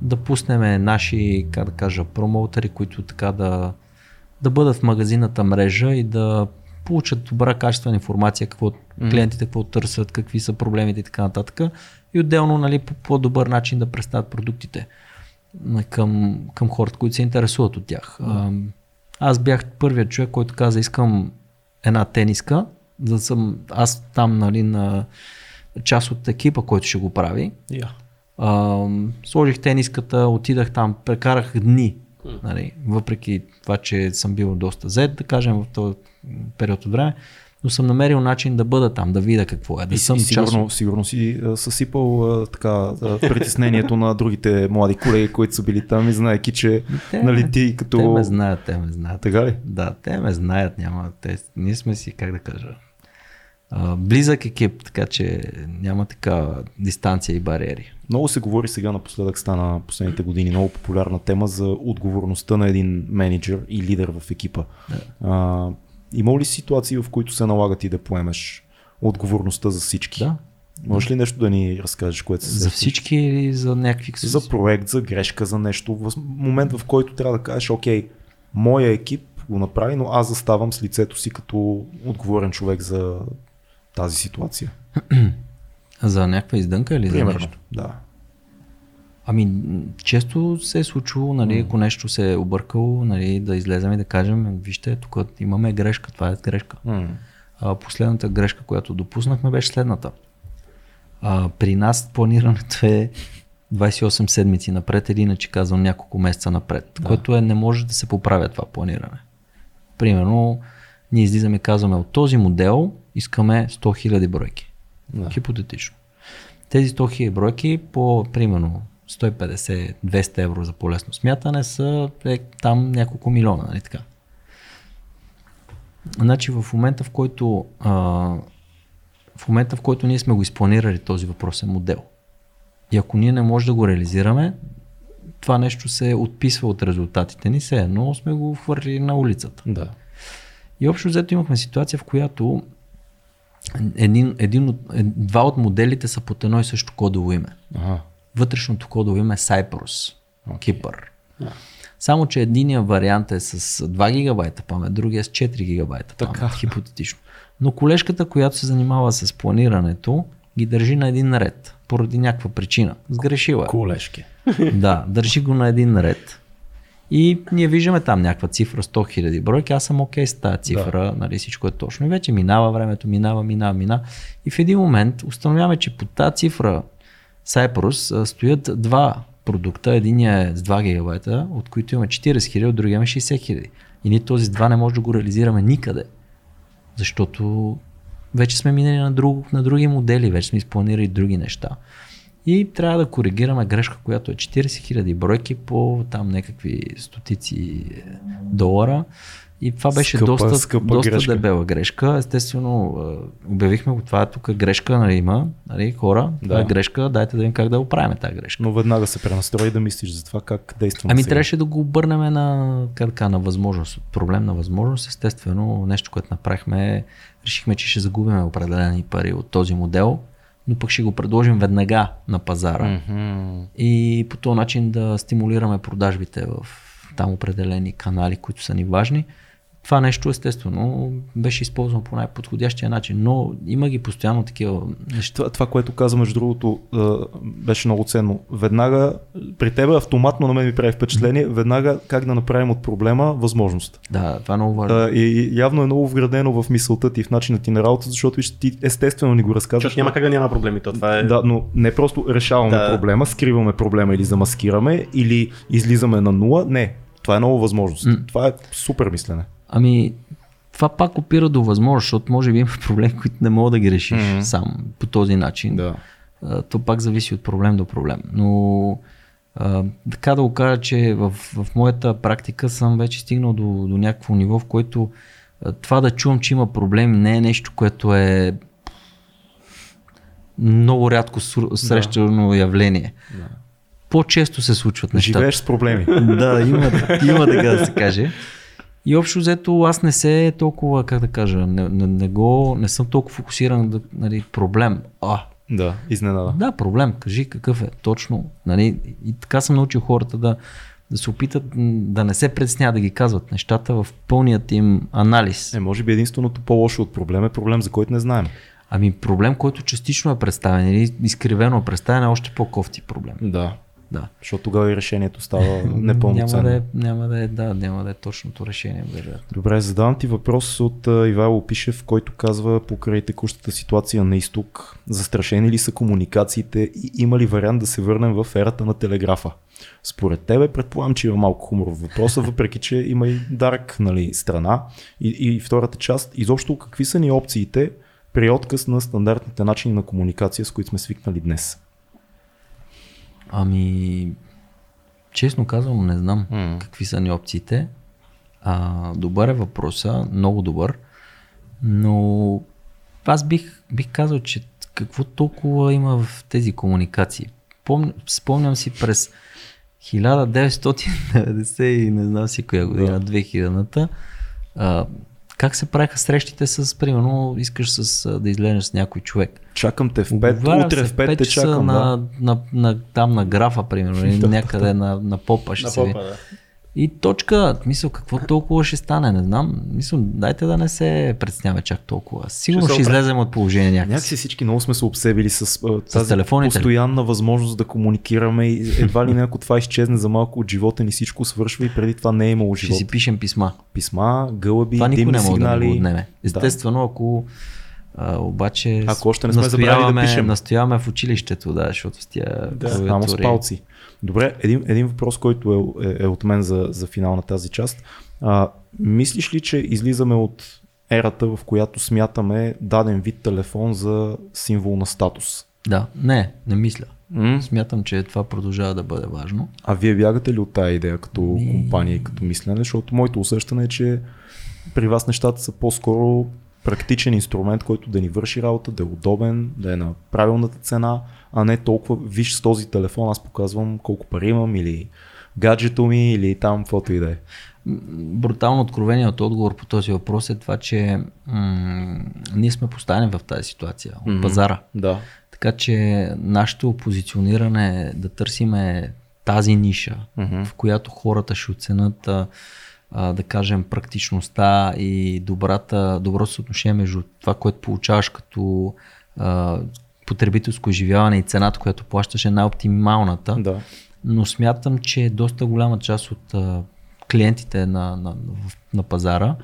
да пуснем наши, как да кажа, промоутери, които така да, да бъдат в магазината мрежа и да получат добра качествена информация, какво mm-hmm. клиентите какво търсят, какви са проблемите и така нататък. И отделно нали, по по-добър начин да представят продуктите към, към хората, които се интересуват от тях. Mm-hmm. Аз бях първият човек, който каза, искам една тениска, за да съм аз там нали, на част от екипа, който ще го прави. Yeah. А, сложих тениската, отидах там, прекарах дни. Mm. Нали, въпреки това, че съм бил доста зет, да кажем, в този период от време, но съм намерил начин да бъда там, да видя какво е. Да и, съм и сигурно, част... сигурно си съсипал а, така, а, притеснението на другите млади колеги, които са били там и знаеки, че те, нали, ти като... Те ме знаят, те ме знаят. Така ли? Да, те ме знаят, няма. Те, ние сме си, как да кажа, близък екип, така че няма така дистанция и бариери. Много се говори сега напоследък, стана последните години много популярна тема за отговорността на един менеджер и лидер в екипа. Да. А, има ли ситуации, в които се налагат и да поемеш отговорността за всички? Да. Можеш ли нещо да ни разкажеш, което се За всички или за някакви За проект, за грешка, за нещо. В момент, в който трябва да кажеш, окей, моя екип го направи, но аз заставам с лицето си като отговорен човек за тази ситуация. За някаква издънка или Примерно, за нещо? Да. Ами, често се е случвало, нали, ако нещо се е объркало, нали, да излезем и да кажем, вижте, тук имаме грешка, това е грешка. Mm. А, последната грешка, която допуснахме, беше следната. А, при нас планирането е 28 седмици напред или иначе казвам няколко месеца напред, да. което е, не може да се поправя това планиране. Примерно, ние излизаме и казваме от този модел искаме 100 000 бройки. Да. Хипотетично. Тези 100 000 бройки по примерно 150-200 евро за по-лесно смятане са е, там няколко милиона, нали така? Значи в момента в който а, в момента в който ние сме го изпланирали този въпросен модел и ако ние не можем да го реализираме, това нещо се отписва от резултатите ни, се едно сме го хвърли на улицата. Да. И общо взето имахме ситуация, в която един, един от, два от моделите са под едно и също кодово име. Ага. Вътрешното кодово име е Cyprus, okay. Кипър. Yeah. Само, че единия вариант е с 2 гигабайта памет, другия е с 4 гигабайта памет, така. хипотетично. Но колежката, която се занимава с планирането, ги държи на един ред, поради някаква причина. Сгрешила е. Колешки. Да, държи го на един ред. И ние виждаме там някаква цифра 100 000 бройки, аз съм окей okay с тази цифра, да. нали, всичко е точно. И вече минава времето, минава, минава, минава. И в един момент установяваме, че под тази цифра Cyprus стоят два продукта. Единия е с 2 гигабайта, от които имаме 40 000, от другия имаме 60 000. И ние този с 2 не може да го реализираме никъде. Защото вече сме минали на, друг, на други модели, вече сме изпланирали други неща и трябва да коригираме грешка, която е 40 000 бройки по там някакви стотици долара. И това беше скъпа, доста, скъпа доста грешка. дебела грешка. Естествено, обявихме го, това е тук грешка, нали, има, нали, хора, това е грешка, дайте да видим как да оправим тази грешка. Но веднага се пренастрои да мислиш за това как действаме Ами сега. трябваше да го обърнем на, как на възможност. Проблем на възможност, естествено, нещо, което направихме, решихме, че ще загубим определени пари от този модел, но пък ще го предложим веднага на пазара mm-hmm. и по този начин да стимулираме продажбите в там определени канали, които са ни важни. Това нещо естествено беше използвано по най-подходящия начин, но има ги постоянно такива неща. Това, това което каза между другото беше много ценно. Веднага, при теб автоматно на мен ми прави впечатление, веднага как да направим от проблема възможност. Да, това е много важно. И явно е много вградено в мисълта ти, в начина ти на работа, защото ти естествено ни го разказваш. Защото няма как да няма проблеми, то това е... Да, но не просто решаваме да. проблема, скриваме проблема или замаскираме, или излизаме на нула. Не, това е нова възможност. Mm. Това е супер мислене. Ами, това пак опира до възможност, защото може би има проблеми, които не мога да ги решиш mm-hmm. сам по този начин. Да. А, то пак зависи от проблем до проблем. Но а, така да го кажа, че в, в моята практика съм вече стигнал до, до някакво ниво, в което а, това да чувам, че има проблем, не е нещо, което е много рядко срещано да. явление. Да. По-често се случват нещата. Живееш с проблеми. да, има, има така да се каже. И общо взето аз не се толкова, как да кажа, не, не, не, го, не съм толкова фокусиран да, нали, проблем. А, да, изненада. Да, проблем. Кажи какъв е точно. Нали? И така съм научил хората да, да се опитат да не се предсняват да ги казват нещата в пълният им анализ. Е, може би единственото по-лошо от проблем е проблем, за който не знаем. Ами проблем, който частично е представен или изкривено е представен е още по-кофти проблем. Да. Да. Защото тогава и решението става непълноценно. няма, да е, няма да е, да, няма да е точното решение, вероятно. Добре, задавам ти въпрос от Ивайло Пишев, който казва покрай текущата ситуация на изток, застрашени ли са комуникациите и има ли вариант да се върнем в ерата на телеграфа? Според тебе, предполагам, че има малко хумор в въпроса, въпреки че има и дарк нали, страна. И, и втората част, изобщо какви са ни опциите при отказ на стандартните начини на комуникация, с които сме свикнали днес? Ами, честно казвам, не знам mm. какви са ни опциите. А, добър е въпроса, много добър, но аз бих, бих казал, че какво толкова има в тези комуникации. Пом, спомням си през 1990 и не знам си коя година, 2000-та, как се правиха срещите с, примерно, искаш с, да излезеш с някой човек. Чакам те в 5, утре в 5 те чакам. На, да. на, на, там на графа, примерно, или някъде на, на попа ще на се попа, да. И точка, мисъл, какво толкова ще стане, не знам. Мисля, дайте да не се представяме чак толкова. Сигурно ще, ще излезем от положение някакси. Някакси всички много сме се обсебили с, с тази телефоните. постоянна възможност да комуникираме и едва ли някой това изчезне за малко от живота ни, всичко свършва и преди това не е имало живот. Ще си пишем писма. Писма, гълъби, това никой не може сигнали. да отнеме. Естествено, да. ако а, обаче Ако още не сме забравили да пишем. Настояваме в училището, да, защото с тия да, само с палци. Добре, един, един въпрос, който е, е, е от мен за, за финал на тази част. А, мислиш ли, че излизаме от ерата, в която смятаме даден вид телефон за символ на статус? Да, не, не мисля. Mm. Смятам, че това продължава да бъде важно. А вие бягате ли от тази идея като Ми... компания и като мислене? Защото моето усещане е, че при вас нещата са по-скоро практичен инструмент, който да ни върши работа, да е удобен, да е на правилната цена, а не толкова, виж с този телефон аз показвам колко пари имам или гаджето ми или там каквото и да е. Брутално откровение от отговор по този въпрос е това, че м- ние сме поставени в тази ситуация от mm-hmm. пазара. Да. Така че нашето позициониране е да търсиме тази ниша, mm-hmm. в която хората ще оценят да кажем, практичността и добрата, доброто съотношение между това, което получаваш като а, потребителско изживяване и цената, която плащаш е най-оптималната. Да. Но смятам, че доста голяма част от а, клиентите на, на, на пазара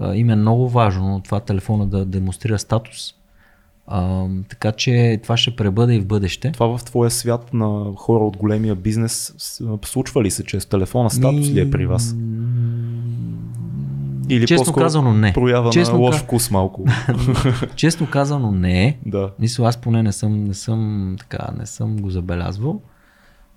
а, им е много важно това телефона да демонстрира статус. А, така че това ще пребъде и в бъдеще. Това в твоя свят на хора от големия бизнес случва ли се, че с телефона статус ли е при вас? Или Честно казано не. Проява Честно на лош вкус малко. Честно казано не. Да. Мисля, аз поне не съм, не съм, така, не съм го забелязвал.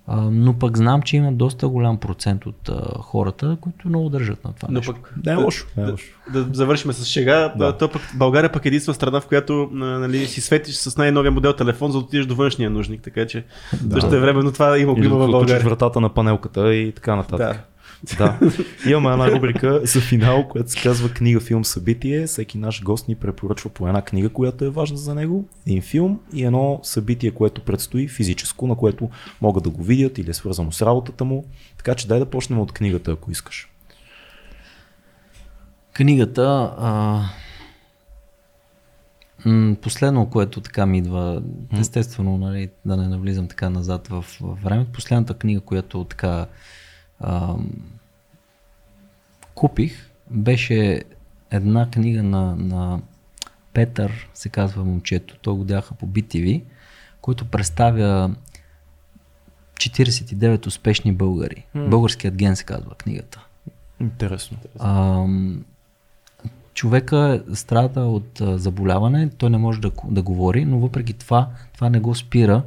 А, но пък знам, че има доста голям процент от а, хората, които много държат на това. Но нещо. пък да е лошо. Да, да, да, да завършим с шега. Да. То пък, България пък е единствена страна, в която нали, си светиш с най-новия модел телефон, за да отидеш до външния нужник. Така че да. също е време, но това има, има в България. вратата на панелката и така нататък. Да. Да. Имаме една рубрика за финал, която се казва книга, филм, събитие. Всеки наш гост ни препоръчва по една книга, която е важна за него, един филм и едно събитие, което предстои физическо, на което могат да го видят или е свързано с работата му. Така че дай да почнем от книгата, ако искаш. Книгата, а, последно, което така ми идва, естествено, нали, да не навлизам така назад в, в времето, последната книга, която така а, купих, беше една книга на, на Петър, се казва момчето, той го дяха по BTV, който представя 49 успешни българи. Българският ген се казва книгата. Интересно. Ам, човека страда от а, заболяване, той не може да, да говори, но въпреки това, това не го спира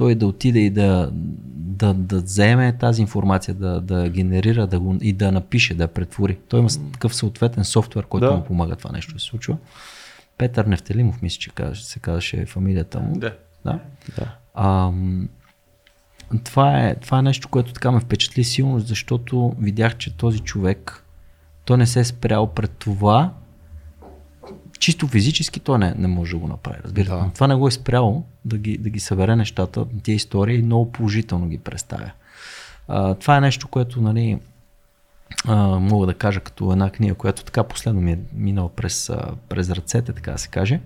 той да отиде и да, да, да вземе тази информация, да, да генерира да го, и да напише, да претвори. Той има такъв съответен софтуер, който Да. му помага това нещо да се случва. Петър Нефтелимов, мисля, че каже, се казваше фамилията му. Да. Да. Да. Ам, това, е, това е нещо, което така ме впечатли силно, защото видях, че този човек, той не се е спрял пред това, чисто физически той не, не може да го направи, разбирате. Да. Това не го е спряло да ги, да ги събере нещата, тия истории и много положително ги представя. А, това е нещо, което нали, а, мога да кажа като една книга, която така последно ми е минала през, през ръцете, така да се каже.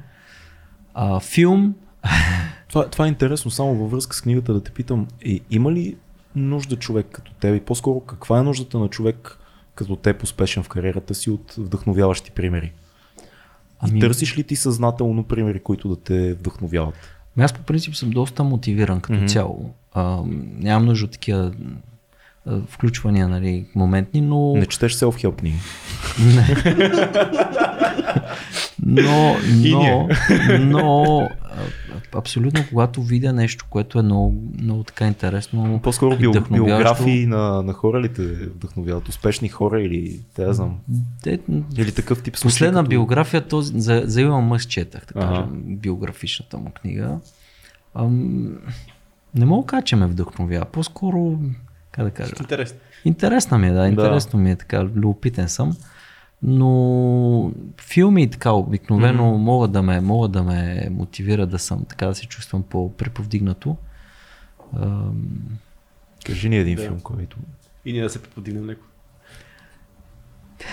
А, филм, Това, това е интересно, само във връзка с книгата да те питам, е, има ли нужда човек като теб и по-скоро каква е нуждата на човек като теб успешен в кариерата си от вдъхновяващи примери? Ами... И търсиш ли ти съзнателно примери, които да те вдъхновяват? Ами Аз по принцип съм доста мотивиран като mm-hmm. цяло. А, нямам нужда от такива включвания, нали, моментни, но... Не четеш self-help книги. но, но, но абсолютно когато видя нещо, което е много, много така интересно По-скоро био, биографии на, на хора ли те вдъхновяват? Успешни хора или те да знам? Те, Или такъв тип случаи? Последна като... биография този, за, за Илон Мъск четах, така Ага. биографичната му книга. Ам, не мога да кажа, че ме вдъхновява. По-скоро, как да кажа, Интересно. Интересна ми е, да, интересно ми е така, любопитен съм. Но филми и така обикновено mm-hmm. могат, да ме, могат да ме мотивира да съм, така да се чувствам по-преповдигнато. Ам, Кажи ни един Да. филм, който... И ние да се преподигнем леко.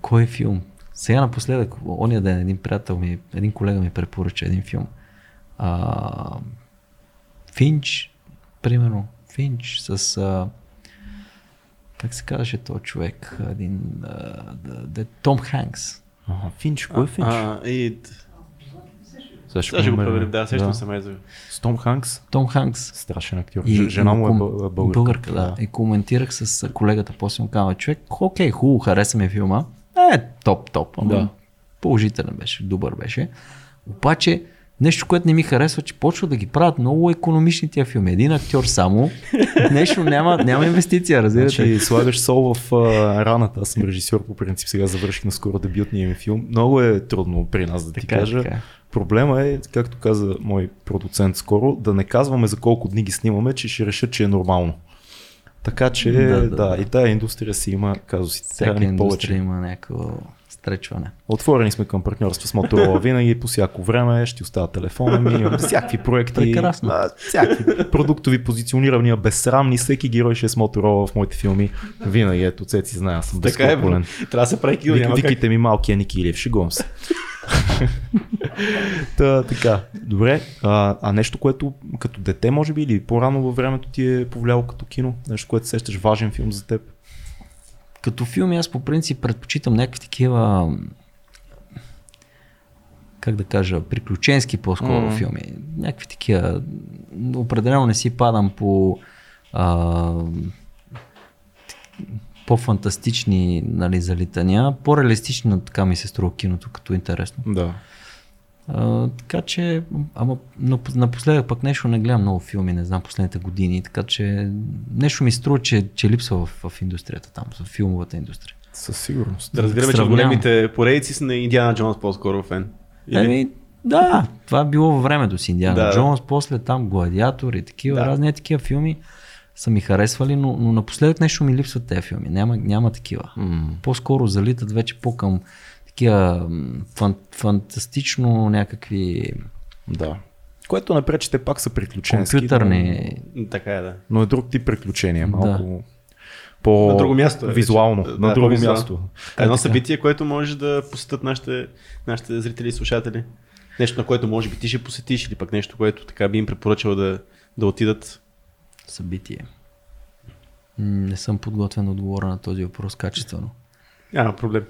Кой филм? Сега напоследък, ония ден един приятел ми, един колега ми препоръча един филм. А, Финч, примерно, Финч с... А, как се казваше този човек? Един... А, да, да, Том Ханкс. Ага, Финч, кой е Финч? А, и... Сега Сега ще го проверим, да, сещам се май за... С Том Ханкс, Том Ханкс. страшен актьор. И- Жена му е бъл- българка. Българка, да. И коментирах с колегата, после му казва, човек, окей, хубаво, хареса ми филма. Е, топ, топ. Ама Да. Положителен беше, добър беше. Обаче, нещо, което не ми харесва, че почва да ги правят много економични тия филми. Един актьор само, нещо няма, няма инвестиция, разбирате. Значи слагаш сол в а, раната. Аз съм режисьор по принцип. Сега завърших наскоро дебютния ми филм. Много е трудно при нас да ти Така е, кажа. така е. Проблема е, както каза мой продуцент скоро, да не казваме за колко дни ги снимаме, че ще решат, че е нормално. Така че, да, Да, да, да, и тая индустрия си има казусите. Всяка индустрия повече. има някакво стречване. Отворени сме към партньорство с Motorola винаги, по всяко време ще оставя телефона ми, имам всякакви проекти, Прекрасно. а, всякакви продуктови позиционирания, безсрамни, всеки герой ще е с Motorola в моите филми. Винаги, ето, Цеци знае, аз съм Така е. Трябва да се прави кил, Вик, няма как. викайте ми малкия Ники Илиев, шегувам се. Та, така, добре. А, а нещо, което като дете, може би, или по-рано във времето ти е повлияло като кино? Нещо, което сещаш важен филм за теб? Като филми аз по принцип предпочитам някакви такива как да кажа, приключенски по-скоро mm. филми. Някакви такива. Определено не си падам по а, по-фантастични нали, залитания. По-реалистично така ми се струва киното като интересно. Да. А, така че, ама но напоследък пък нещо не гледам много филми, не знам последните години, така че нещо ми струва, че, че липсва в, в индустрията там, в филмовата индустрия. Със сигурност. Да разбираме, че големите поредици са на Индиана Джонс по-скоро фен. Или? Еми, да, това е било във времето си Индиана Да. да. Джонс, после там Гладиатор и такива, Да. разни е такива филми са ми харесвали, но, но напоследък нещо ми липсват тези филми, няма, няма такива. М. По-скоро залитат вече по-към такива фан, фантастично някакви Да. Което не пречи, те пак са приключенски. компютърни... М, Така е, да. Но, но е друг тип приключения. Да. Малко по На друго място е вече. визуално, Да, на друго по-визуално. място. Едно Е, събитие, което може да посетят нашите, нашите зрители и слушатели. Нещо, на което може би ти ще посетиш или пък нещо, което така би им препоръчал да, да отидат. Събитие. Не съм подготвен да отговоря на този въпрос качествено. Няма проблем.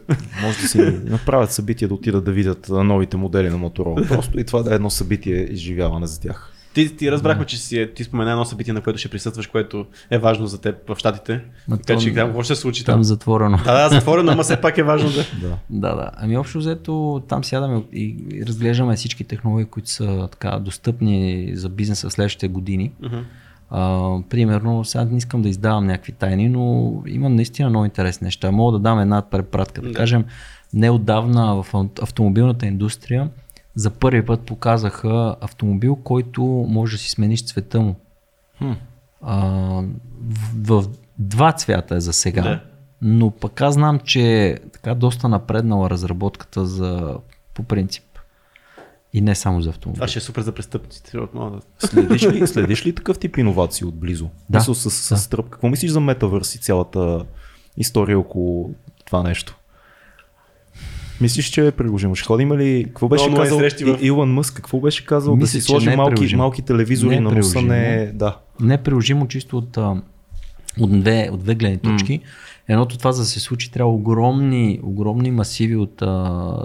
Може да си направят събитие да отидат да видят новите модели на Motorola. Просто и това да е едно събитие изживяване за тях. Ти, ти разбрахме, че си, е- ти спомена едно събитие, на което ще присъстваш, което е важно за теб в Штатите. Ма Така че там какво ще се случи Там там? затворено. Да, да, затворено, ама все пак е важно да. Да. Да, да. Ами общо взето там сядаме и и разглеждаме всички технологии, които са така достъпни за бизнеса в следващите години. Мгм. А, примерно, сега не искам да издавам някакви тайни, но има наистина много интересни неща. Мога да дам една препратка. Да Да. кажем, неотдавна в ав- автомобилната индустрия за първи път показаха автомобил, който може да си смениш цвета му. Хм. А, в, в два цвята е за сега. Да. Но пък аз знам, че е така доста напреднала разработката за по принцип. И не само за автомобили. Това ще е супер за престъпниците. Да... Следиш ли, следиш ли такъв тип иновации отблизо? Да. Мисъл с, с, с тръп. Какво мислиш за метавърс и цялата история около това нещо? Мислиш, че е приложимо? Ще ходим ли? Какво беше Много е казал в- И- Илон Мъск? Какво беше казал? Мисля, да си сложи е малки, малки телевизори Не е на носа не е... Да. Не е приложимо чисто от, а, от, две, от две гледни точки. Едното това за да се случи трябва огромни, огромни масиви от а,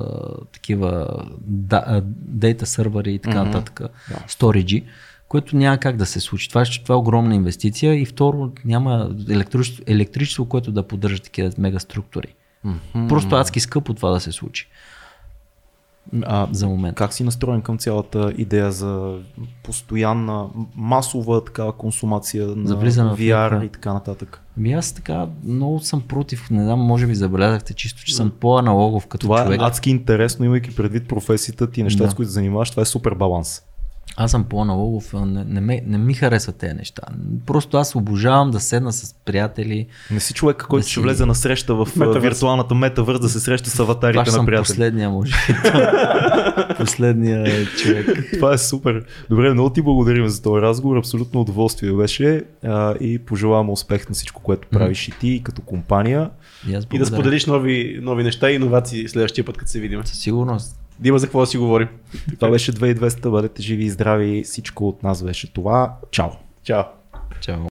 такива да, дейта сървъри и така Мгм. нататък, сториджи, което няма как да се случи. Това, това е огромна инвестиция и второ няма електричество, електричество което да поддържа такива мегаструктури. Просто адски скъпо това да се случи А, за момент. как си настроен към цялата идея за постоянна, масова такава консумация на За VR някаква- и така нататък? Ами аз така много съм против, не знам, може би забелязахте чисто, че съм по-аналогов като Това човек. е адски интересно, имайки предвид професията ти, нещата, Да. с които занимаваш, това е супер баланс. Аз съм по-аналогов, не, не, ме, не ми харесват тези неща. Просто аз обожавам да седна с приятели. Не си човек, който Да ще си- влезе на среща в а, Метавърс. виртуалната метавърс да се среща с Това аватарите ще на приятели. последния, може последния човек. Това е супер. Добре, много ти благодарим за този разговор. Абсолютно удоволствие беше а, и пожелавам успех на всичко, което правиш и ти и като компания. И, аз И да споделиш нови, нови неща и иновации следващия път, като се видим. Със сигурност. Да има за какво да си говорим. Това беше 2200. Бъдете живи и здрави. Всичко от нас беше това. Чао! Чао! Чао.